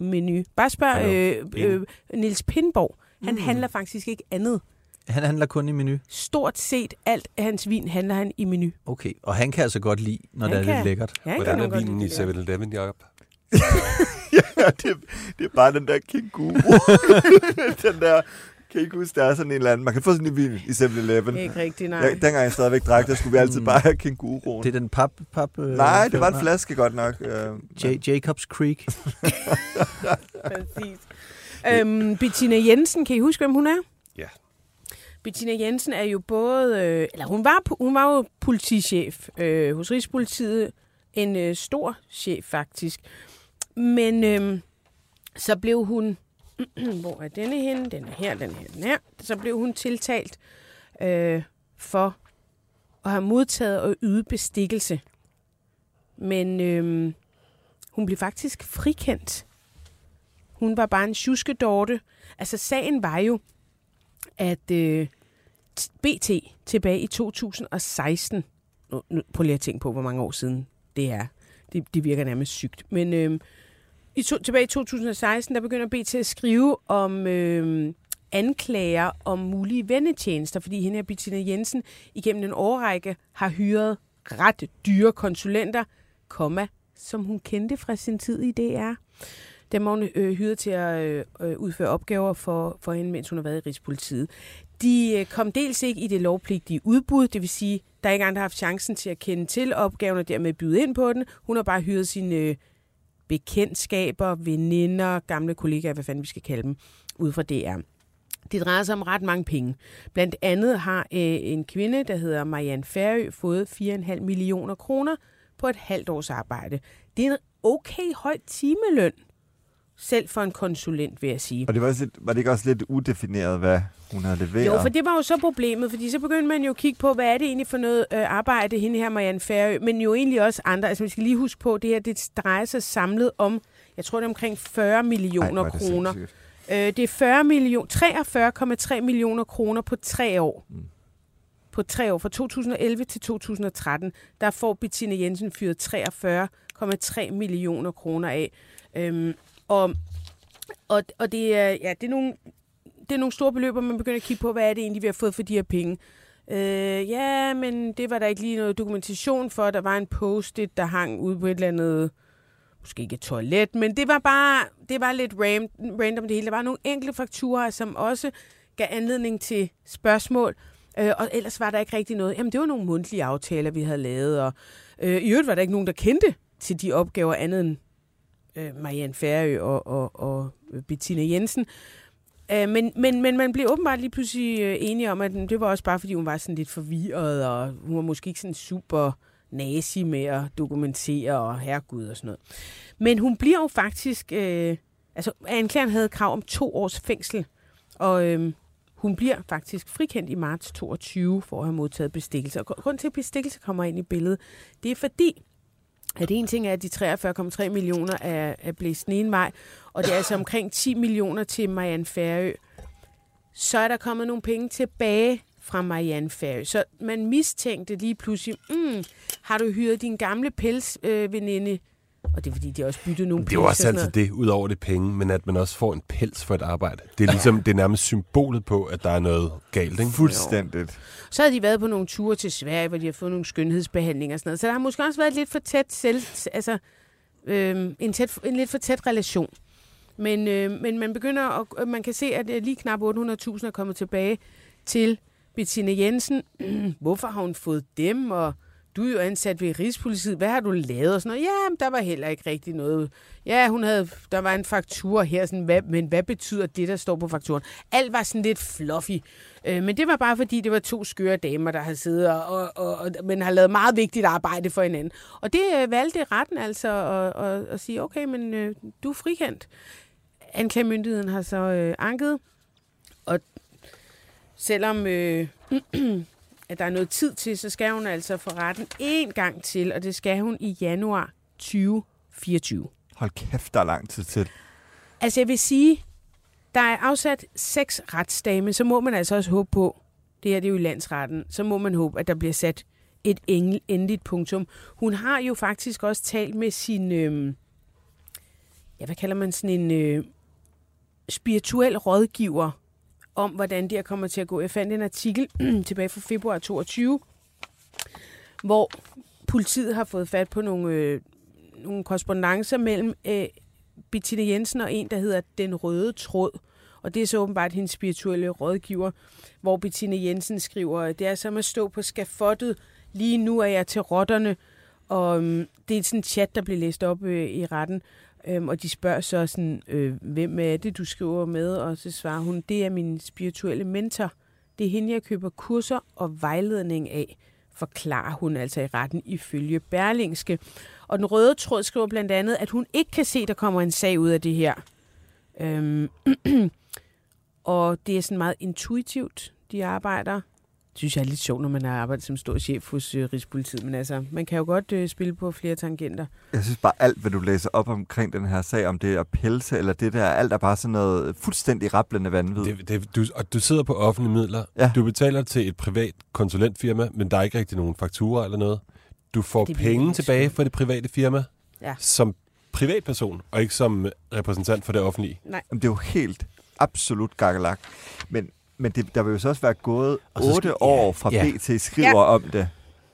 menu. Bare spørg Ja, øh, øh, Nils Pindborg. Han mm. handler faktisk ikke andet. Han handler kun i menu. Stort set alt af hans vin handler han i menu. Okay, og han kan altså godt lide, når Han det er kan. lidt lækkert. Ja, han Hvordan er vinen i lide det der. 7-Eleven, Jacob? <laughs> ja, det, det er bare den der kænguru. <laughs> den der Kan I ikke huske, der er sådan en eller anden... Man kan få sådan en vin i 7-Eleven. Ikke rigtigt, nej. Ja, dengang jeg stadigvæk drak, der skulle vi altid bare have kænguruen. Det er den pap... pap øh, Nej, det var en flaske godt nok. Øh, J- Jacobs Creek. <laughs> Præcis. Øhm, Bettina Jensen, kan I huske, hvem hun er? Bettina Jensen er jo både, øh, eller hun var, hun var jo politichef øh, hos Rigspolitiet, en øh, stor chef faktisk. Men øh, så blev hun, <clears throat> hvor er denne henne? Den er her, den her, den her. Så blev hun tiltalt øh, for at have modtaget og yde bestikkelse. Men øh, hun blev faktisk frikendt. Hun var bare en tjuskedorte. Altså, sagen var jo, at øh, BT tilbage i 2016, nu, nu prøv lige at tænke på, hvor mange år siden det er. Det, det virker nærmest sygt. Men øh, i to, tilbage i 2016, der begynder BT at skrive om øh, anklager om mulige vendetjenester, fordi hende her Bettina Jensen igennem en årrække har hyret ret dyre konsulenter, komma, som hun kendte fra sin tid i DR. Dem har hun øh, hyret til at øh, øh, udføre opgaver for, for hende, mens hun har været i Rigspolitiet. De øh, kom dels ikke i det lovpligtige udbud, det vil sige, der er ikke andre, der har haft chancen til at kende til opgaven og dermed byde ind på den. Hun har bare hyret sine øh, bekendtskaber, veninder, gamle kollegaer, hvad fanden vi skal kalde dem, ud fra DR. Det drejer sig om ret mange penge. Blandt andet har øh, en kvinde, der hedder Marianne Færø, fået 4,5 millioner kroner på et halvt års arbejde. Det er en okay høj timeløn, selv for en konsulent, vil jeg sige. og det var, også lidt, var det ikke også lidt udefineret, hvad hun havde leveret? Jo, for det var jo så problemet, fordi så begyndte man jo at kigge på, hvad er det egentlig for noget øh, arbejde, hende her Marianne Færø, men jo egentlig også andre. Altså, vi skal lige huske på, det her det drejer sig samlet om, jeg tror det er omkring 40 millioner Ej, det kroner. sindssygt. Øh, det er 40 million, 43,3 millioner kroner på tre år. Mm. På tre år, fra 2011 til 2013, der får Bettina Jensen fyret 43,3 millioner kroner af. Øhm, og, og, og det er, ja, det er nogle, det er nogle store beløb, og man begynder at kigge på, hvad er det egentlig, vi har fået for de her penge. Øh, ja, men det var der ikke lige noget dokumentation for. Der var en post-it, der hang ude på et eller andet, måske ikke et toilet, men det var bare, det var lidt ram, random det hele. Der var nogle enkelte fakturer, som også gav anledning til spørgsmål, øh, og ellers var der ikke rigtig noget. Jamen, det var nogle mundtlige aftaler, vi havde lavet, og øh, i øvrigt var der ikke nogen, der kendte til de opgaver andet end øh, Marianne Færø og, og, og Bettina Jensen. Øh, men, men, men man blev åbenbart lige pludselig øh, enige om, at det var også bare, fordi hun var sådan lidt forvirret, og hun var måske ikke sådan super nazi med at dokumentere, og herregud og sådan noget. Men hun bliver jo faktisk... Øh, altså, anklageren havde krav om to års fængsel, og øh, hun bliver faktisk frikendt i marts 22 for at have modtaget bestikkelse. Og grund til, at bestikkelse kommer ind i billedet, det er fordi, at en ting er, at de 43,3 millioner er, er blæst den ene vej, og det er altså omkring 10 millioner til Marianne Færø. Så er der kommet nogle penge tilbage fra Marianne Færø. Så man mistænkte lige pludselig, mm, har du hyret din gamle pelsveninde, øh, veninde? Og det er fordi, de har også byttet nogle Det er jo også altid det, udover det penge, men at man også får en pels for et arbejde. Det er ligesom, det er nærmest symbolet på, at der er noget galt, ikke? Fuldstændigt. Så har de været på nogle ture til Sverige, hvor de har fået nogle skønhedsbehandlinger og sådan noget. Så der har måske også været lidt for tæt selv, altså, øhm, en, tæt, en lidt for tæt relation. Men, øh, men man begynder at, man kan se, at øh, lige knap 800.000 er kommet tilbage til Bettina Jensen. <clears throat> Hvorfor har hun fået dem? Og du er jo ansat ved Rigspolitiet. Hvad har du lavet? Og sådan noget. Ja, men der var heller ikke rigtig noget. Ja, hun havde, der var en faktur her, sådan, hvad, men hvad betyder det, der står på fakturen? Alt var sådan lidt fluffy. Øh, men det var bare fordi, det var to skøre damer, der har siddet og, og, og, og men har lavet meget vigtigt arbejde for hinanden. Og det øh, valgte retten altså at, at, at sige, okay, men øh, du er frikendt. Anklagemyndigheden har så øh, anket, og selvom øh, <clears throat> at der er noget tid til, så skal hun altså for retten en gang til, og det skal hun i januar 2024. Hold kæft, der er lang tid til. Altså jeg vil sige, der er afsat seks retsdage, men så må man altså også håbe på, det her det er jo i landsretten, så må man håbe, at der bliver sat et engel, endeligt punktum. Hun har jo faktisk også talt med sin, øh, ja, hvad kalder man sådan en øh, spirituel rådgiver, om hvordan det her kommer til at gå. Jeg fandt en artikel <clears throat> tilbage fra februar 22, hvor politiet har fået fat på nogle, øh, nogle korrespondencer mellem øh, Bettina Jensen og en, der hedder Den Røde Tråd. Og det er så åbenbart hendes spirituelle rådgiver, hvor Bettina Jensen skriver, det er som at stå på skafottet, lige nu er jeg til rotterne, og øhm, det er sådan en chat, der bliver læst op øh, i retten, øhm, og de spørger så sådan, øh, hvem er det, du skriver med? Og så svarer hun, det er min spirituelle mentor. Det er hende, jeg køber kurser og vejledning af, forklarer hun altså i retten ifølge Berlingske. Og den røde tråd skriver blandt andet, at hun ikke kan se, der kommer en sag ud af det her. Øhm, <clears throat> og det er sådan meget intuitivt, de arbejder. Det synes jeg er lidt sjovt, når man har arbejdet som stor chef hos øh, Rigspolitiet. Men altså, man kan jo godt øh, spille på flere tangenter. Jeg synes bare, alt, hvad du læser op omkring den her sag, om det er pelse eller det der, alt er bare sådan noget fuldstændig rablende vanvid. Det, det, du, og du sidder på offentlige midler. Ja. Du betaler til et privat konsulentfirma, men der er ikke rigtig nogen fakturer eller noget. Du får Det penge tilbage fra det private firma Ja. som privatperson, og ikke som repræsentant for det offentlige. Jamen, det er jo helt absolut gakkelak. Men, men det, der vil jo så også være gået Og så otte skal- år ja, fra ja. BT skriver Ja. om det,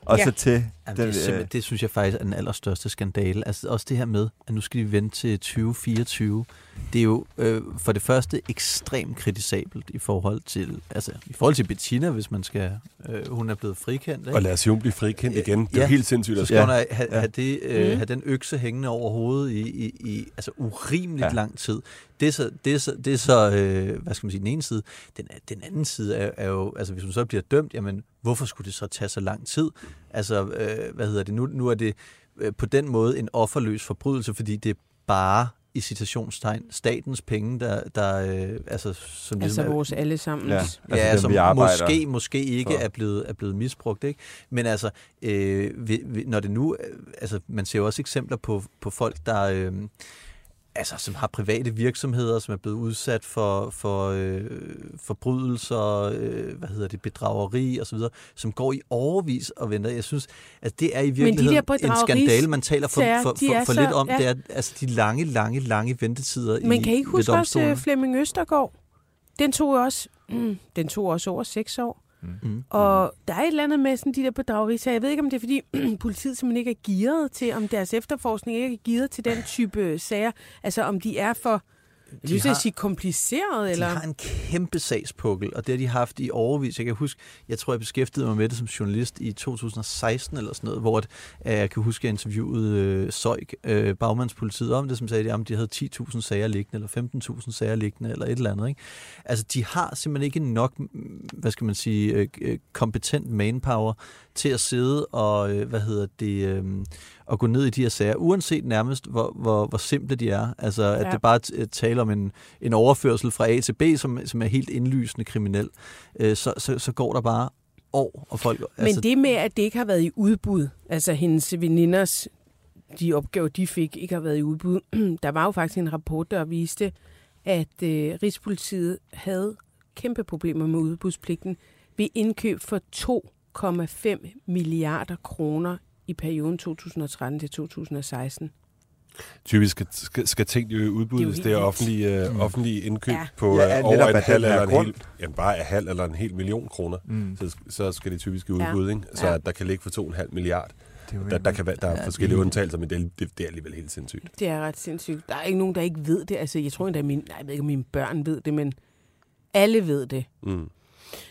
og Ja. så til... Jamen, den, det, er øh, det synes jeg faktisk er den allerstørste skandale. Altså også det her med, at nu skal de vente til 2024. Det er jo øh, for det første ekstremt kritisabelt i forhold til, altså i forhold til Bettina, hvis man skal, øh, hun er blevet frikendt. Ikke? Og lad os jo blive frikendt igen. Det er ja. jo helt sindssygt Så at skal hun have, have, Ja. have, det, øh, Mm. have den økse hængende over hovedet i, i, i altså urimeligt ja. lang tid. Det er så, det er så, det er så øh, hvad skal man sige, den ene side. Den, den anden side er, er jo, altså hvis hun så bliver dømt, jamen hvorfor skulle det så tage så lang tid? Altså, øh, hvad hedder det, nu, nu er det øh, på den måde en offerløs forbrydelse, fordi det er bare i citationstegn statens penge, der, der øh, altså, som Altså ligesom vores allesammen. Ja. Ja, Altså dem, altså måske, måske ikke for. er blevet, er blevet misbrugt, ikke? Men altså, øh, vi, vi, når det nu, øh, altså, man ser jo også eksempler på, på folk, der, øh, altså, som har private virksomheder, som er blevet udsat for, for øh, forbrydelser, øh, hvad hedder det, bedrageri og så videre, som går i overvis og venter. Jeg synes, at det er i virkeligheden en bedrageris- skandale, man taler for, for, de for, for så- lidt om. ja. Det er altså de lange, lange, lange ventetider Men i, kan I ikke huske også øh, Flemming Østergaard? Den tog også, mm, den tog også over seks år. Mm. Og der er et eller andet med sådan de der bedragerisager. Jeg ved ikke, om det er, fordi <clears throat> politiet simpelthen ikke er gearet til, om deres efterforskning ikke er gearet til den type sager. Altså, om de er for, jeg De synes, at sige kompliceret, De eller... har en kæmpe sagspukkel, og det har de haft i overvis. Jeg kan huske, jeg tror, jeg beskæftigede mig med det som journalist i 2016 eller sådan noget, hvor at, jeg kan huske, at jeg interviewede øh, Søjk, øh, bagmandspolitiet, om det, som sagde, at de havde 10.000 sager liggende, eller 15.000 sager liggende, eller et eller andet. Ikke? Altså, de har simpelthen ikke nok, hvad skal man sige, øh, øh, kompetent manpower til at sidde og, øh, hvad hedder det, øh, og gå ned i de her sager, uanset nærmest, hvor, hvor, hvor simple de er. Altså, at Ja. det bare t- tale om en, en overførsel fra A til B, som, som er helt indlysende kriminel, øh, så, så, så går der bare år, og folk... Men altså, det med, at det ikke har været i udbud, altså hendes veninders, de opgaver, de fik, ikke har været i udbud. <clears throat> Der var jo faktisk en rapport, der viste, at øh, Rigspolitiet havde kæmpe problemer med udbudspligten ved indkøb for 2,5 milliarder kroner i perioden 2013 til 2016. Typisk skal, skal, skal ting jo udbydes. Det er offentlige, øh, offentlige indkøb Ja. ja. på Ja, netop over en halv eller en grund. hel, jamen bare en halv eller en hel million kroner. Mm. Så, så skal det typisk i Ja. udbud, ikke? Så Ja. der kan ligge for 2,5 milliard. Er Der, der, kan være, der er Ja, forskellige det- undtagelser, men det, er- det, det er alligevel helt sindssygt. Det er ret sindssygt. Der er ikke nogen, der ikke ved det. Altså, jeg tror endda, mine, nej, jeg ved ikke, om mine børn ved det, men alle ved det. Mm.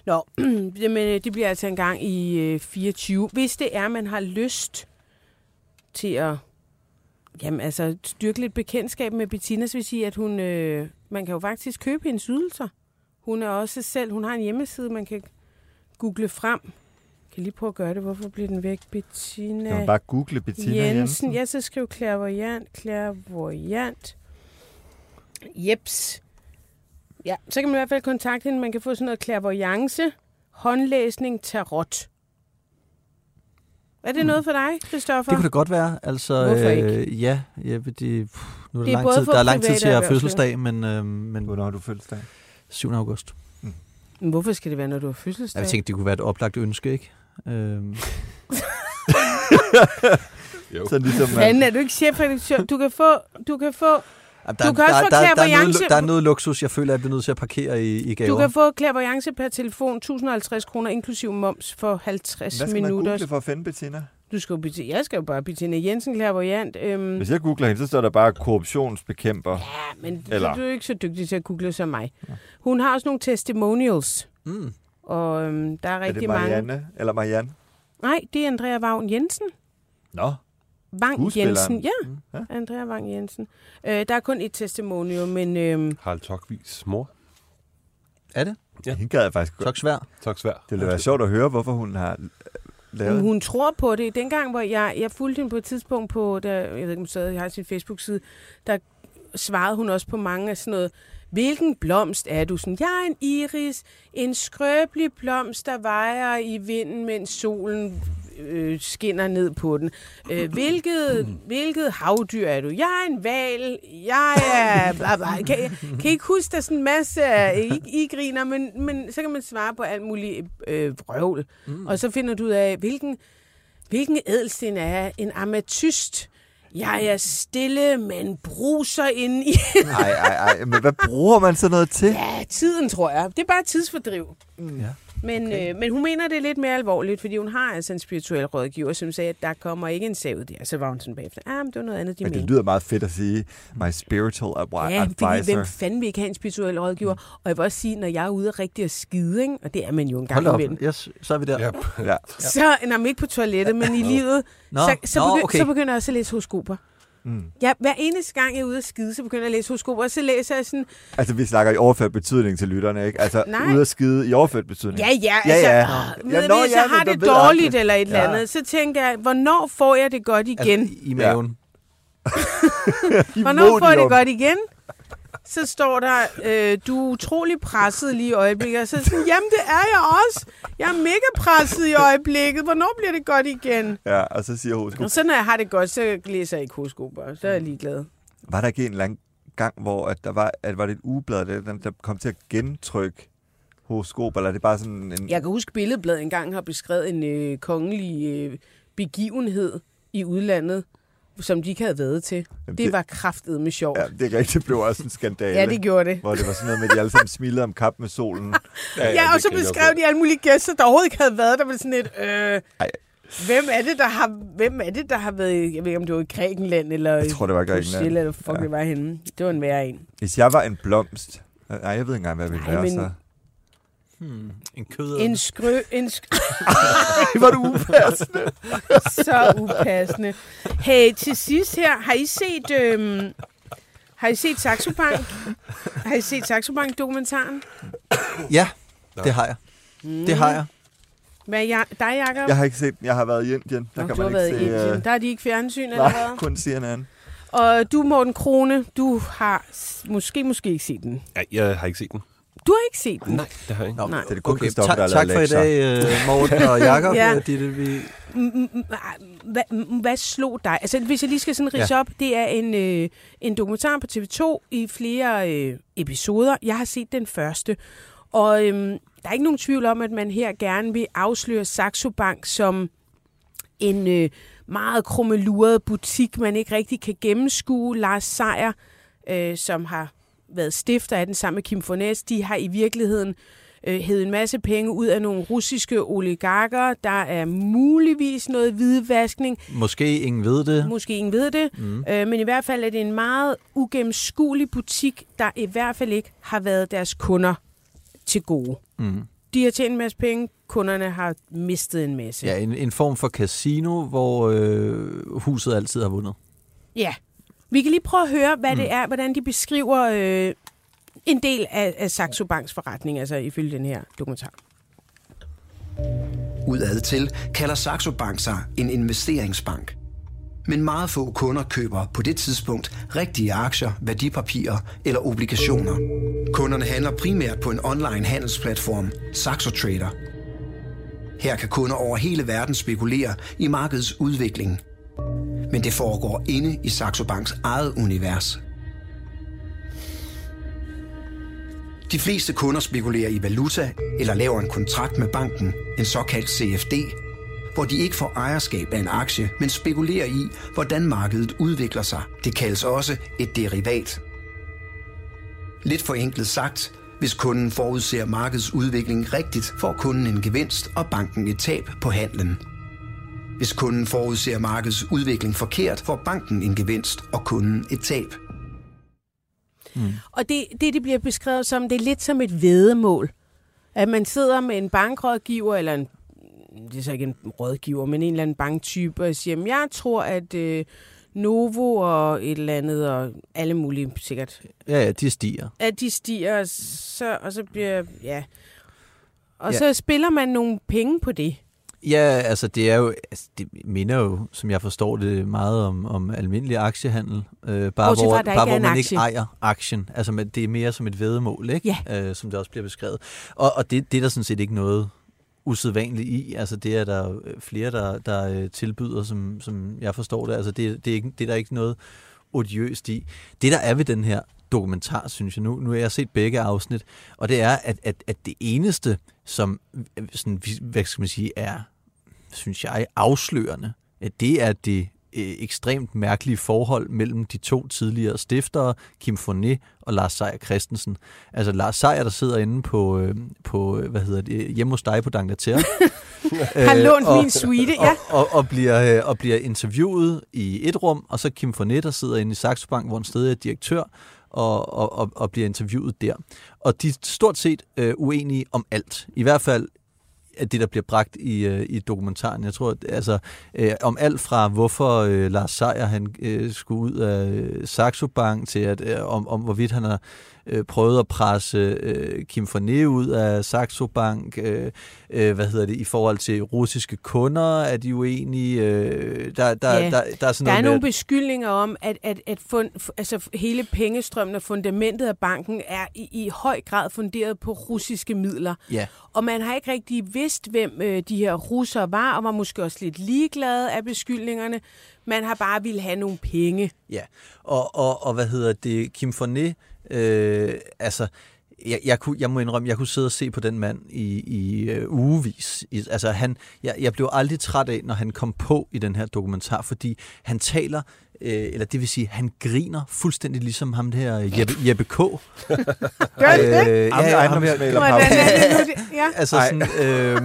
Nå, <clears throat> jamen, øh, det bliver altså en gang i øh, 24. Hvis det er, man har lyst til at jamen, altså, styrke lidt bekendtskab med Bettina, så vil sige, at hun, øh, man kan jo faktisk købe hendes ydelser. Hun er også selv, hun har en hjemmeside, man kan google frem. Jeg kan lige prøve at gøre det. Hvorfor bliver den væk? Bettina Kan man bare google Bettina Jensen. Jensen? Ja, så skriv clairvoyant, clairvoyant. Jeps. Ja, så kan man i hvert fald kontakte hende. Man kan få sådan noget clairvoyance, håndlæsning, tarot. Er det noget for dig, Christoffer? Det kunne da godt være. Altså, Hvorfor ikke? Øh, ja, ja det, pff, nu er Det det er lang tid. Der er lang tid til jeg har fødselsdag, men, øh, men Hvornår har du fødselsdag? 7. august. Men Hvorfor skal det være, når du har fødselsdag? Jeg tænkte, det kunne være et oplagt ønske, ikke? Øhm, <laughs> Jo. Så ligesom, Fanden, er du ikke chefredaktør? Du kan få... Du kan få Du kan også få der, der, der, er noget, der er noget luksus, jeg føler, at jeg bliver nødt til at parkere i, i gaver. Du kan få clairvoyance per telefon, 1050 kroner, inklusiv moms for 50 Hvad skal man minutter. google for at finde Bettina? Du skal jo jeg skal jo bare Bettina Jensen, clairvoyant. Øhm, Hvis jeg googler hende, så står der bare korruptionsbekæmper. ja, men Eller- du er jo ikke så dygtig til at google som mig. Hun har også nogle testimonials, Mm. og øhm, der er Er rigtig det mange. Marianne? Eller Marianne? Nej, det er Andrea Vagn Jensen. Nå. Vang. Jensen, ja. Mm, ja. Andrea Vang Jensen. Øh, der er kun et testimonial, men øhm, Harald Tokvis mor. Er det? Ja. Hende gad jeg faktisk godt. Så svær. Tak svær. Det ville være sjovt at høre, hvorfor hun har lavet... hun tror på det. Dengang, hvor jeg, jeg fulgte hende på et tidspunkt på, der, jeg ved ikke, om stadig har sin Facebook-side, der svarede hun også på mange af sådan noget, hvilken blomst er du? Sådan, jeg er en iris, en skrøbelig blomst, der vejer i vinden, mens solen øh, skinner ned på den. Øh, hvilket, hvilket havdyr er du? Jeg er en val. Jeg er... Bla, bla. Kan, kan I ikke huske, der er sådan en masse... I, I griner, men, men så kan man svare på alt muligt øh, vrøvl. Mm. Og så finder du ud af, hvilken, hvilken ædelsten er jeg? En ametyst. Jeg er stille, men bruser inde i Ej, ej, ej. Men hvad bruger man sådan noget til? ja, tiden, tror jeg. Det er bare tidsfordriv. Ja. Men, okay. øh, men hun mener det er lidt mere alvorligt, fordi hun har altså en spirituel rådgiver, som sagde, at der kommer ikke en sag ud der. Så var hun sådan bagefter, ah, men det var noget andet, de Men det mente. lyder meget fedt at sige, my spiritual advi- Ja, fordi advisor. hvem fanden vil ikke have en spirituel rådgiver? Og jeg vil også sige, når jeg er ude og rigtig at skide, ikke? og det er man jo en gang Hold op. imellem, Yes, så er vi der. Ja. Ja. så, når man ikke på toilettet, men i livet, Nå, så, så, begy- okay. så begynder jeg også at læse horoskoper. Mm. Ja, hver eneste gang jeg er ude at skide, så begynder jeg at læse horoskoper, og så læser jeg sådan, Altså, vi snakker i overført betydning til lytterne, ikke? Altså, Nej. ude at skide i overført betydning. Ja, ja, Ja, altså, ja. Ja, hvis ja, jeg men har det jeg dårligt aldrig. eller et eller Ja. andet, så tænker jeg, hvornår får jeg det godt igen? Altså, i maven. <laughs> Hvornår får jeg det godt igen? Så står der, øh, du er utrolig presset lige i øjeblikket. Og så sådan, jamen det er jeg også. Jeg er mega presset i øjeblikket. Hvornår bliver det godt igen? Ja, og så siger horoskop. Og så når jeg har det godt, så læser jeg ikke horoskoper. Så er jeg ligeglad. Var der ikke en anden gang, hvor at der var, at var det et ugeblad, der, der kom til at gentrykke horoskop, eller er det bare sådan en... Jeg kan huske, Billedbladet engang har beskrevet en øh, kongelig øh, begivenhed i udlandet, som de ikke havde været til. Jamen, Det var kraftet med sjovt. Ja, det er rigtigt, det blev også en skandale. Ja, det gjorde det. Hvor det var sådan noget med, at de alle sammen smilede om kap med solen. <laughs> Ja, og så beskrev de alle mulige gæster, der overhovedet ikke havde været der. Men sådan et, øh, Ej. hvem er det, der har, hvem er det, der har været, jeg ved ikke, om det var i Grækenland, eller Jeg tror, det var i Grækenland. Eller fuck Ja. ja. det var henne. Det var en værre en. Hvis jeg var en blomst... Nej, jeg ved ikke engang, hvad jeg ville være men- så. Hmm, en kød. En skrø, en sk- <laughs> Ej, var du upassende. <laughs> så upassende. Hey, til sidst her, har I set, øhm, har I set Saxo Bank? Har I set Saxo Bank-dokumentaren? Ja, det har jeg. Mm. Det har jeg. Hvad er jeg, dig, Jacob? Jeg har ikke set. Jeg har været i Indien. Der Nå, kan du har man været ikke i se... Indien. øh, Der er de ikke fjernsyn, eller Nej, hvad? kun CNN. Og du, Morten Krone, du har måske, måske ikke set den. Ja, jeg har ikke set den. Du har ikke set den? Nej, det har jeg ikke. Nå, Det er det kun Christoffer, tak, der har tak for i dag, øh, <laughs> Morten og Jakob. Ja. Ditte, vi... Mm, Hvad, hvad slog dig? Altså, hvis jeg lige skal sådan rise ja. op, det er en, øh, en dokumentar på TV2 i flere øh, episoder. Jeg har set den første, og øhm, der er ikke nogen tvivl om, at man her gerne vil afsløre Saxo Bank som en øh, meget krummeluret butik, man ikke rigtig kan gennemskue. Lars Seier, øh, som har været stifter af den sammen med Kim Fornes, de har i virkeligheden øh, hævet en masse penge ud af nogle russiske oligarker. Der er muligvis noget hvidvaskning. Måske ingen ved det. Måske ingen ved det. Mm. Øh, men i hvert fald er det en meget ugennemskuelig butik, der i hvert fald ikke har været deres kunder til gode. Mm. De har tjent en masse penge, kunderne har mistet en masse. Ja, en, en form for casino, hvor øh, huset altid har vundet. Ja. Vi kan lige prøve at høre, hvad mm. det er, hvordan de beskriver øh, en del af, af Saxo Banks forretning, altså ifølge den her dokumentar. Udad til kalder Saxo Bank sig en investeringsbank. Men meget få kunder køber på det tidspunkt rigtige aktier, værdipapirer eller obligationer. Kunderne handler primært på en online handelsplatform, Saxo Trader. Her kan kunder over hele verden spekulere i markedets udvikling. Men det foregår inde i Saxo Banks eget univers. De fleste kunder spekulerer i valuta eller laver en kontrakt med banken, en såkaldt CFD, hvor de ikke får ejerskab af en aktie, men spekulerer i, hvordan markedet udvikler sig. Det kaldes også et derivat. Lidt forenklet sagt, hvis kunden forudser markedets udvikling rigtigt, får kunden en gevinst og banken et tab på handlen. Hvis kunden forudser markedets udvikling forkert, får banken en gevinst og kunden et tab. Og det, det, det bliver beskrevet som, det er lidt som et vedemål. At man sidder med en bankrådgiver, eller en, det er så ikke en rådgiver, men en eller anden banktype, og siger, "Jamen, jeg tror, at øh, Novo og et eller andet, og alle mulige sikkert, Ja, ja, de stiger. at de stiger, og så, og så bliver, ja... Og Ja. så spiller man nogle penge på det. Ja, altså det er jo, altså, det minder jo, som jeg forstår det, meget om, om almindelig aktiehandel. Øh, bare Bortset hvor, fra, bare ikke hvor man aktie. ikke ejer aktien. Altså men det er mere som et vedemål, ikke? Ja. Øh, som det også bliver beskrevet. Og, og det, det er der sådan set ikke noget usædvanligt i. Altså det er der jo flere, der, der øh, tilbyder, som, som jeg forstår det. Altså det, det, er ikke, det er der ikke noget odiøst i. Det der er ved den her dokumentar, synes jeg nu, nu har jeg set begge afsnit, og det er, at, at, at det eneste, som øh, sådan, hvad skal man sige, er, synes jeg, afslørende, at det er det øh, ekstremt mærkelige forhold mellem de to tidligere stiftere, Kim Fournet og Lars Seier Christensen. Altså Lars Seier, der sidder inde på, øh, på øh, hvad hedder det, hjemme hos dig på D'Angleterre. <laughs> Har lånt og- min suite, ja. og, og, og, bliver, og bliver interviewet i et rum, og så Kim Fournet, der sidder inde i Saxo Bank, hvor han stadig er direktør, og, og, og, og bliver interviewet der. Og de er stort set øh, uenige om alt. I hvert fald af det, der bliver bragt i, øh, i dokumentaren. Jeg tror, at, altså, øh, om alt fra, hvorfor øh, Lars Seier han, øh, skulle ud af øh, Saxo Bank, til at, øh, om, om hvorvidt han har øh, prøvet at presse øh, Kim Fournet ud af Saxo Bank, øh, øh, hvad hedder det, i forhold til russiske kunder, er de uenige. Øh, der, der, Ja. der, der er sådan Der er nogle med, beskyldninger om, at, at, at fund, altså hele pengestrømmen og fundamentet af banken er i, i høj grad funderet på russiske midler. Ja. Og man har ikke rigtig vidst, hvem øh, de her russere var, og var måske også lidt ligeglade af beskyldningerne. Man har bare ville have nogle penge. Ja, og, og, og hvad hedder det, Kim Fournet, øh, altså, jeg, jeg, kunne, jeg må indrømme, jeg kunne sidde og se på den mand i, i øh, ugevis. I, altså, han, jeg, jeg blev aldrig træt af, når han kom på i den her dokumentar, fordi han taler, øh, eller det vil sige, han griner fuldstændig ligesom ham der Jeppe, Jeppe K. <laughs> Gør det det? Øh, ja, ja, ja, ham her? Ja. Altså sådan, øh,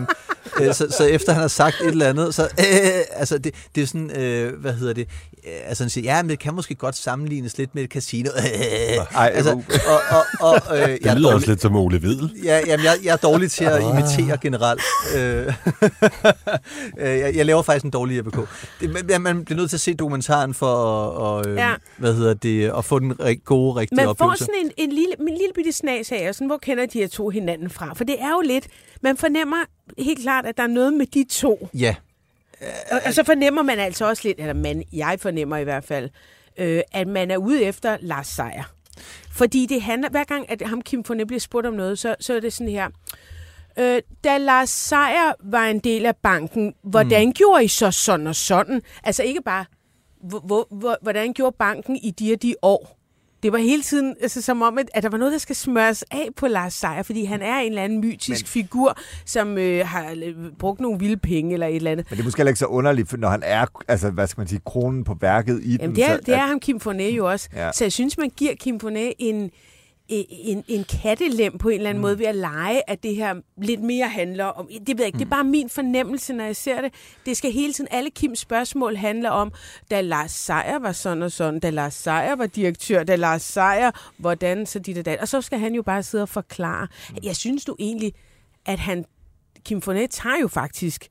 øh, så, så efter han har sagt et eller andet, så <laughs> øh, altså det, det er sådan, øh, hvad hedder det, øh, altså han siger, ja, men det kan måske godt sammenlignes lidt med et casino. Øh, <laughs> Ej, altså, uh. og, og, og, øh, jeg Det er lyder dårlig- også lidt som Ole Hvidel. Ja, jamen, jeg, jeg er dårlig til at imitere generelt. Øh, <laughs> øh, jeg, jeg laver faktisk en dårlig Jeppe K. Det, man, man bliver nødt til at se dokumentaren for at, og, øh, Ja. hvad hedder det, at få den gode, rigtige Man får oplevelse. sådan en, en, lille, en lille bitte snas af, og sådan, hvor kender de her to hinanden fra? For det er jo lidt, man fornemmer helt klart, at der er noget med de to. Ja, Og, så fornemmer man altså også lidt, eller man, jeg fornemmer i hvert fald, øh, at man er ude efter Lars Seier. Fordi det handler, hver gang, at ham Kim Fournet bliver spurgt om noget, så, så er det sådan her. Øh, da Lars Seier var en del af banken, hvordan mm. gjorde I så sådan og sådan? Altså ikke bare, hvor, hvor, hvor, hvordan gjorde banken i de og de år? Det var hele tiden altså, som om, at, at der var noget, der skal smøres af på Lars Seier, fordi han er en eller anden mytisk Men... figur, som øh, har øh, brugt nogle vilde penge eller et eller andet. Men det er måske heller ikke så underligt, når han er, altså, hvad skal man sige, kronen på værket i den. Jamen, det er, så, det er ham Kim Fournet jo også. Ja. Så jeg synes, man giver Kim Fournet en, en, en kattelem på en eller anden mm. måde ved at lege, at det her lidt mere handler om... Det ved jeg ikke, mm. det er bare min fornemmelse, når jeg ser det. Det skal hele tiden... Alle Kims spørgsmål handler om, da Lars Seier var sådan og sådan, da Lars Seier var direktør, da Lars Seier, hvordan så dit og dat. Og så skal han jo bare sidde og forklare. Jeg synes du egentlig, at han... Kim Fournet tager jo faktisk...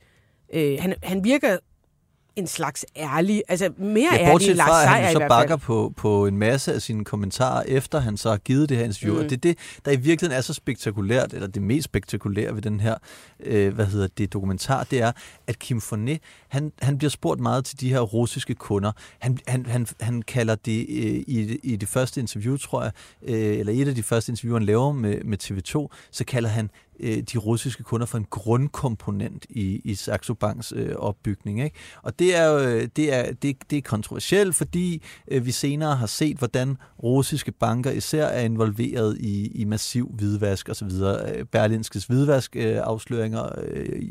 Øh, han, han virker en slags ærlig, altså mere Ja, ærlig Lars fra, at han så bakker på, på en masse af sine kommentarer, efter han så har givet det her interview. Mm. Og det er det, der i virkeligheden er så spektakulært, eller det mest spektakulære ved den her, øh, hvad hedder det, dokumentar, det er, at Kim Fournet, han, han bliver spurgt meget til de her russiske kunder. Han, han, han, han kalder det øh, i, i det første interview, tror jeg, øh, eller et af de første interviewer, han laver med, med TV2, så kalder han øh, de russiske kunder for en grundkomponent i, i Saxo Banks øh, opbygning. Ikke? Og det er, øh, det, er, det, det er kontroversielt, fordi øh, vi senere har set, hvordan russiske banker især er involveret i, i massiv hvidvask osv. Øh, Berlinskes hvidvask øh, afsløringer øh,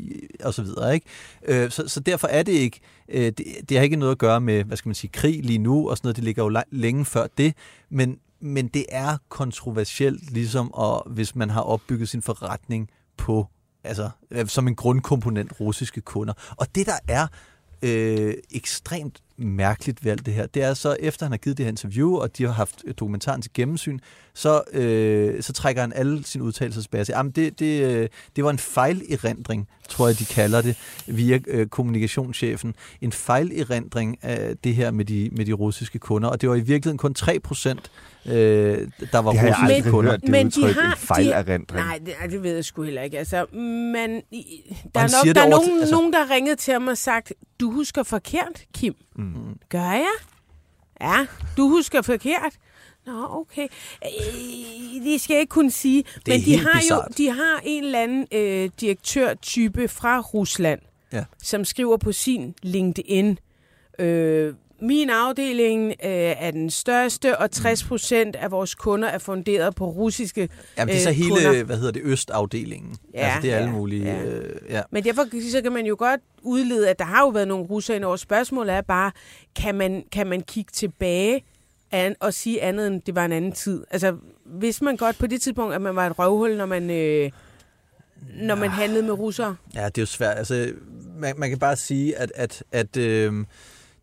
og så videre. Ikke? Øh, så, så derfor er det ikke, øh, det, det har ikke noget at gøre med, hvad skal man sige, krig lige nu og sådan noget, det ligger jo længe før det, men men det er kontroversielt, ligesom at, hvis man har opbygget sin forretning på, altså øh, som en grundkomponent russiske kunder. Og det der er øh, ekstremt mærkeligt ved alt det her, det er så, efter han har givet det her interview, og de har haft øh, dokumentaren til gennemsyn, så, øh, så trækker han alle sine udtalelser tilbage jamen det, det, øh, det var en fejlerindring, tror jeg, de kalder det, via øh, kommunikationschefen. En fejlirindring af det her med de, med de russiske kunder, og det var i virkeligheden kun 3 procent, øh, der var russiske aldrig kunder. hørt, det Men de udtryk, har- en fejlerindring. Nej, det, ved jeg sgu heller ikke. Altså, men der han er, nok, der er nogen, til- altså- nogen, der ringet til ham og sagt, du husker forkert, Kim. Mm. Gør jeg? Ja, du husker forkert. Nå, okay. Øh, det skal jeg ikke kunne sige. er Men de har bizart. jo de har en eller anden øh, direktørtype fra Rusland, Ja. som skriver på sin LinkedIn, øh, min afdeling øh, er den største, og 60 procent af vores kunder er funderet på russiske Jamen, det er så øh, hele, kunder. hvad hedder det, østafdelingen. Ja, altså, det er alle ja, mulige... ja. Øh, ja. Men derfor så kan man jo godt udlede, at der har jo været nogle russer ind over. Spørgsmålet er bare, kan man, kan man kigge tilbage an, og sige andet, end det var en anden tid? Altså, hvis man godt på det tidspunkt, at man var et røvhul, når man, øh, når man handlede med russere? Ja, det er jo svært. Altså, man, man kan bare sige, at, at, at øh,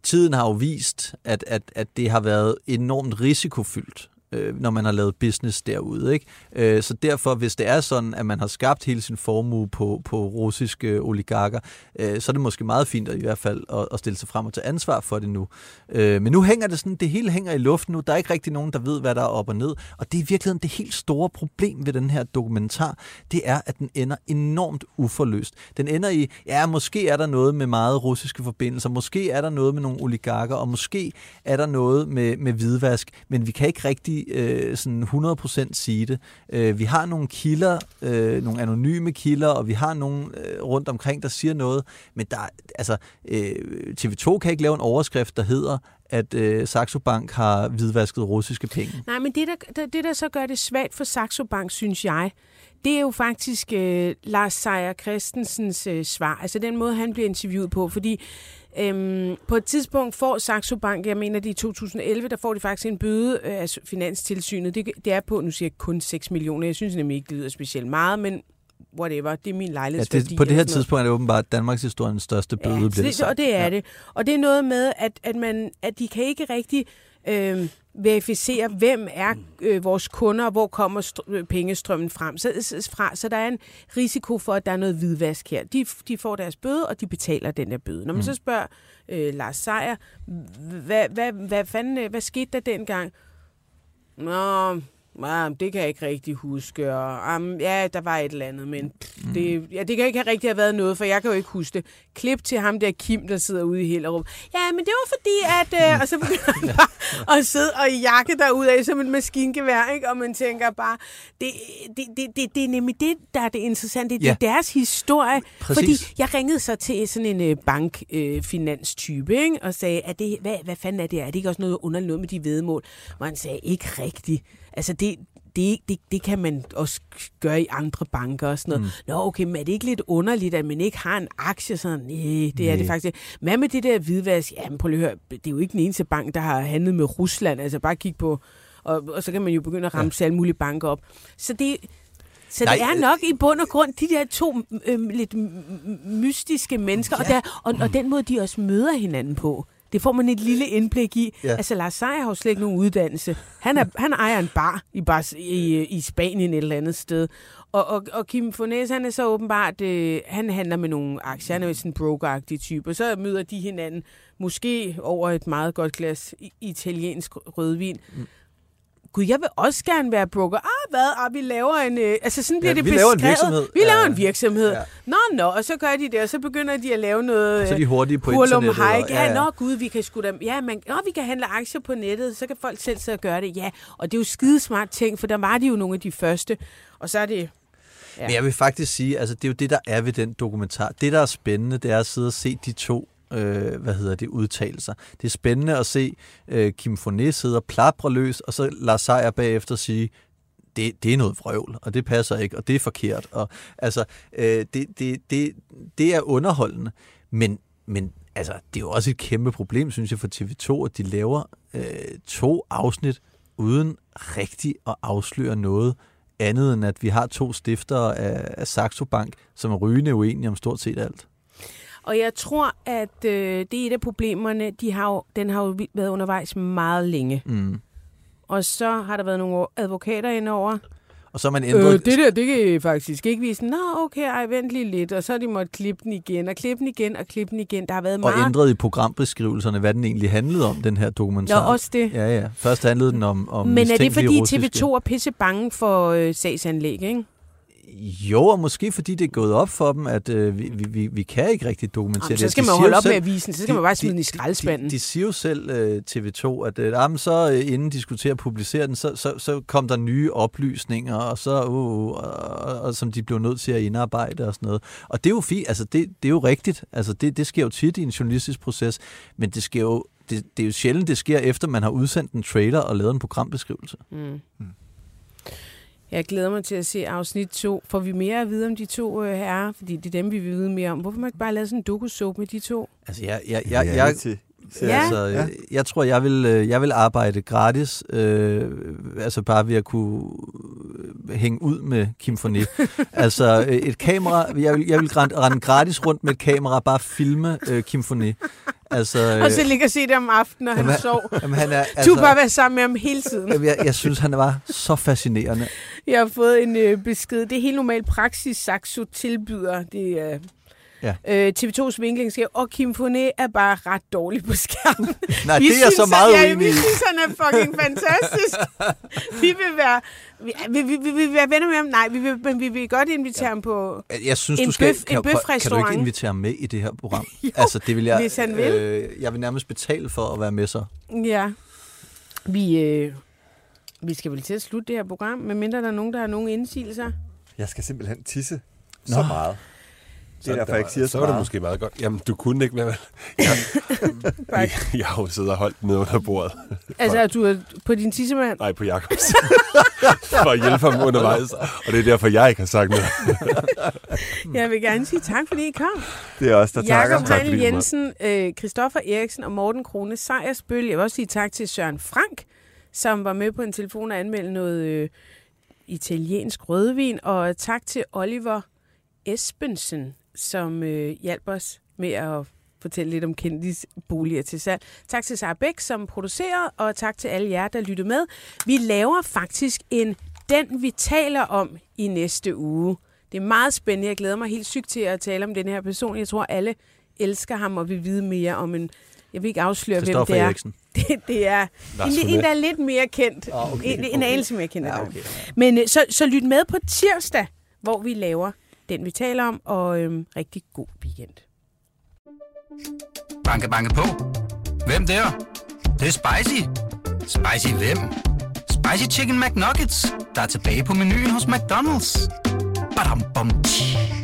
tiden har jo vist, at, at, at det har været enormt risikofyldt øh, når man har lavet business derude. Ikke? Øh, så derfor, hvis det er sådan, at man har skabt hele sin formue på, på russiske oligarker, øh, så er det måske meget fint at i hvert fald at, at stille sig frem og tage ansvar for det nu. Øh, men nu hænger det sådan, det hele hænger i luften nu. Der er ikke rigtig nogen, der ved, hvad der er op og ned. Og det er i virkeligheden det helt store problem ved den her dokumentar. Det er, at den ender enormt uforløst. Den ender i, ja, måske er der noget med meget russiske forbindelser, måske er der noget med nogle oligarker, og måske er der noget med, med hvidvask, men vi kan ikke rigtig øh, sådan 100% sige det. Øh, vi har nogle kilder, øh, nogle anonyme kilder, og vi har nogle øh, rundt omkring, der siger noget, men der, altså, øh, TV2 kan ikke lave en overskrift, der hedder, at øh, Saxo Bank har hvidvasket russiske penge. Nej, men det der, det, det, der så gør det svagt for Saxo Bank, synes jeg, det er jo faktisk øh, Lars Seier Christensens øh, svar. Altså den måde, han bliver interviewet på. Fordi øhm, på et tidspunkt får Saxo Bank, jeg mener det er i 2011, der får de faktisk en bøde øh, af Finanstilsynet. Det, det er på, nu siger jeg kun 6 millioner. Jeg synes nemlig ikke, det lyder specielt meget, men whatever, det er min Ja, lejlighedsværdi. det, på det her tidspunkt er det åbenbart Danmarks historiens største bøde, Ja, det og det er ja. ja. det. Og det er noget med, at, at, man, at de kan ikke rigtig øh, verificere, hvem er øh, vores kunder, og hvor kommer str- øh, pengestrømmen frem. Så, fra. så der er en risiko for, at der er noget hvidvask her. De, de får deres bøde, og de betaler den der bøde. Når man mm. så spørger øh, Lars Seier, hvad, hvad, hvad, fanden, øh, hvad skete der dengang? Nå, Ja, det kan jeg ikke rigtig huske. Og, um, ja, der var et eller andet, men pff, det, ja, det kan ikke have rigtig have været noget, for jeg kan jo ikke huske det. Klip til ham der Kim, der sidder ude i Hellerup. Ja, men det var fordi, at... Øh, og så begynder han bare <laughs> at sidde og jakke derudad som et maskingevær, ikke? Og man tænker bare, det, det, det, det, det er nemlig det, der er det interessante. Det, Ja. er deres historie. Præcis. Fordi jeg ringede så til sådan en øh, bankfinanstype, øh, ikke? og sagde, er det, hvad, hvad fanden er det? Er det ikke også noget underligt noget med de vedmål? Og han sagde, ikke rigtigt. Altså, det, det, det, det kan man også gøre i andre banker og sådan noget. Mm. Nå, okay, men er det ikke lidt underligt, at man ikke har en aktie? Sådan, nej, det er det faktisk. Hvad med det der hvidvask? Jamen, prøv lige at høre, det er jo ikke den eneste bank, der har handlet med Rusland. Altså, bare kig på, og, og så kan man jo begynde at ramse ja. alle mulige banker op. Så det, så Nej, det øh, er nok i bund og grund de der to øh, lidt mystiske mennesker, ja. og, der, og, og den måde, de også møder hinanden på. Det får man et lille indblik i. Ja. Altså, Lars Seier har jo slet ikke nogen uddannelse. Han, er, han ejer en bar i, bar i, i Spanien et eller andet sted. Og, og, og Kim Fornes, han er så åbenbart, øh, han handler med nogle aktier. Han er jo sådan en broker type. Og så møder de hinanden, måske over et meget godt glas italiensk rødvin. Mm. Gud, jeg vil også gerne være broker. Ah, hvad? Ah, vi laver en... Øh, altså, sådan bliver Ja, det vi beskrevet. laver en virksomhed. Vi laver Ja. en virksomhed. Ja. Ja. Nå, nå, og så gør de det, og så begynder de at lave noget... Så er de hurtige på internettet. Hike. og- Ja, ja, nå gud, vi kan sgu da... Ja, man, nå, vi kan handle aktier på nettet, så kan folk selv sidde og gøre det. Ja, og det er jo skidesmart ting, for der var de jo nogle af de første. Og så er det... Men jeg vil faktisk sige, altså det er jo det, der er ved den dokumentar. Det, der er spændende, det er at sidde og se de to øh, hvad hedder det, udtalelser. Det er spændende at se øh, Kim Fournet sidde og plapre løs, og så Lars Seier bagefter sige, det, det er noget vrøvl, og det passer ikke, og det er forkert. Og, altså, øh, det, det, det, det er underholdende, men, men altså, det er jo også et kæmpe problem, synes jeg, for TV2, at de laver øh, to afsnit uden rigtig at afsløre noget andet end, at vi har to stifter af, af Saxo Bank, som er rygende uenige om stort set alt. Og jeg tror, at øh, det er et af problemerne. De har jo, den har jo været undervejs meget længe. Mm. Og så har der været nogle advokater indover. Og så har man ændret... Øh, det der, det kan I faktisk ikke vise. Nå, okay, ej, vent lige lidt. Og så har de måttet klippe den igen, og klippe den igen, og klippe den igen. Der har været og meget... ændret i programbeskrivelserne, hvad den egentlig handlede om, den her dokumentar. Nå, også det. Ja, ja. Først handlede den om, om Men er det fordi russiske- TV2 er pisse bange for øh, sagsanlæg, ikke? Jo, og måske fordi det er gået op for dem, at øh, vi, vi, vi, kan ikke rigtig dokumentere Jamen, det. så skal De man holde op selv- med at vise den. Så skal man bare smide den i skraldespanden. De, de siger jo selv, øh, TV2, at øh, jamen, så øh, inden de skulle til at publicere den, så, så, så kom der nye oplysninger, og så uh, uh, og, og, som de blev nødt til at indarbejde og sådan noget. Og det er jo fint, altså det, det er jo rigtigt. Altså det, det sker jo tit i en journalistisk proces, men det sker jo det, det er jo sjældent, det sker efter, man har udsendt en trailer og lavet en programbeskrivelse. Mm. Jeg glæder mig til at se afsnit 2. Får vi mere at vide om de to øh, herrer? Fordi det er dem, vi vil vide mere om. Hvorfor man ikke bare lave sådan en doku med de to? Altså, jeg, jeg, jeg, jeg, Ja. Altså, Ja. jeg tror, jeg vil, øh, jeg vil arbejde gratis, øh, altså bare ved at kunne øh, hænge ud med Kim Fornet. <laughs> altså øh, et kamera, jeg vil, jeg vil rende, gratis rundt med et kamera, bare filme øh, Kim Fornet. Altså, <laughs> Og så ligge og se det om aftenen, når han jamen, sov. jamen, han er, Altså, du bare være sammen med ham hele tiden. Jamen, jeg, jeg synes, han var så fascinerende. Jeg har fået en øh, besked. Det er helt normal praksis, Saxo tilbyder. Det er... Ja. Øh, TV2's vinkling siger, og Kim Foné er bare ret dårlig på skærmen. <laughs> Nej, Vi det er så meget at, ja, uenig Vi synes, han er fucking fantastisk. <laughs> vi vil være, vi, vi, vi, vi vil være venner med ham. Nej, vi vil, men vi vil godt invitere ja. ham på... Jeg synes, En du skal, bøf- en kan, kan du ikke bøfrestaurant. invitere ham med i det her program? <laughs> Jo, altså, det vil jeg, hvis han vil. Øh, jeg vil nærmest betale for at være med så. Ja. Vi, øh, vi skal vel til at slutte det her program, medmindre der er nogen, der har nogen indsigelser. Jeg skal simpelthen tisse så Nå. meget. Det er derfor, jeg ikke siger så, så var det meget. måske meget godt. Jamen, du kunne ikke vel? <laughs> Jeg, jeg, jeg har jo siddet og holdt ned under bordet. Altså, at du er på din tissemand. Nej, på Jakobs. <laughs> For at hjælpe ham undervejs. Og det er derfor, jeg ikke har sagt noget. <laughs> Jeg vil gerne sige tak, fordi I kom. Det er os, der takker. Jakob Tak, du Jensen, øh, Christoffer Eriksen og Morten Krone Sejersbøl. Jeg vil også sige tak til Søren Frank, som var med på en telefon og anmeldte noget øh, italiensk rødvin. Og tak til Oliver Espensen, som øh, hjalp os med at fortælle lidt om kendis boliger til salg. Tak til Sara Bæk, som producerer, og tak til alle jer, der lyttede med. Vi laver faktisk en Den, vi taler om i næste uge. Det er meget spændende. Jeg glæder mig helt sygt til at tale om den her person. Jeg tror, alle elsker ham og vil vide mere om en... Jeg vil ikke afsløre, hvem det er. Eriksen. <laughs> Det, det er en, en, der er lidt mere kendt. Ah, okay, en, en okay. anelse mere kendt. End okay. Men øh, så, så lyt med på tirsdag, hvor vi laver den, vi taler om, og øhm, rigtig god weekend. Banke, banke på. Hvem der? Det, det er spicy. Spicy hvem? Spicy Chicken McNuggets, der er tilbage på menuen hos McDonald's. Badum, bom, tji.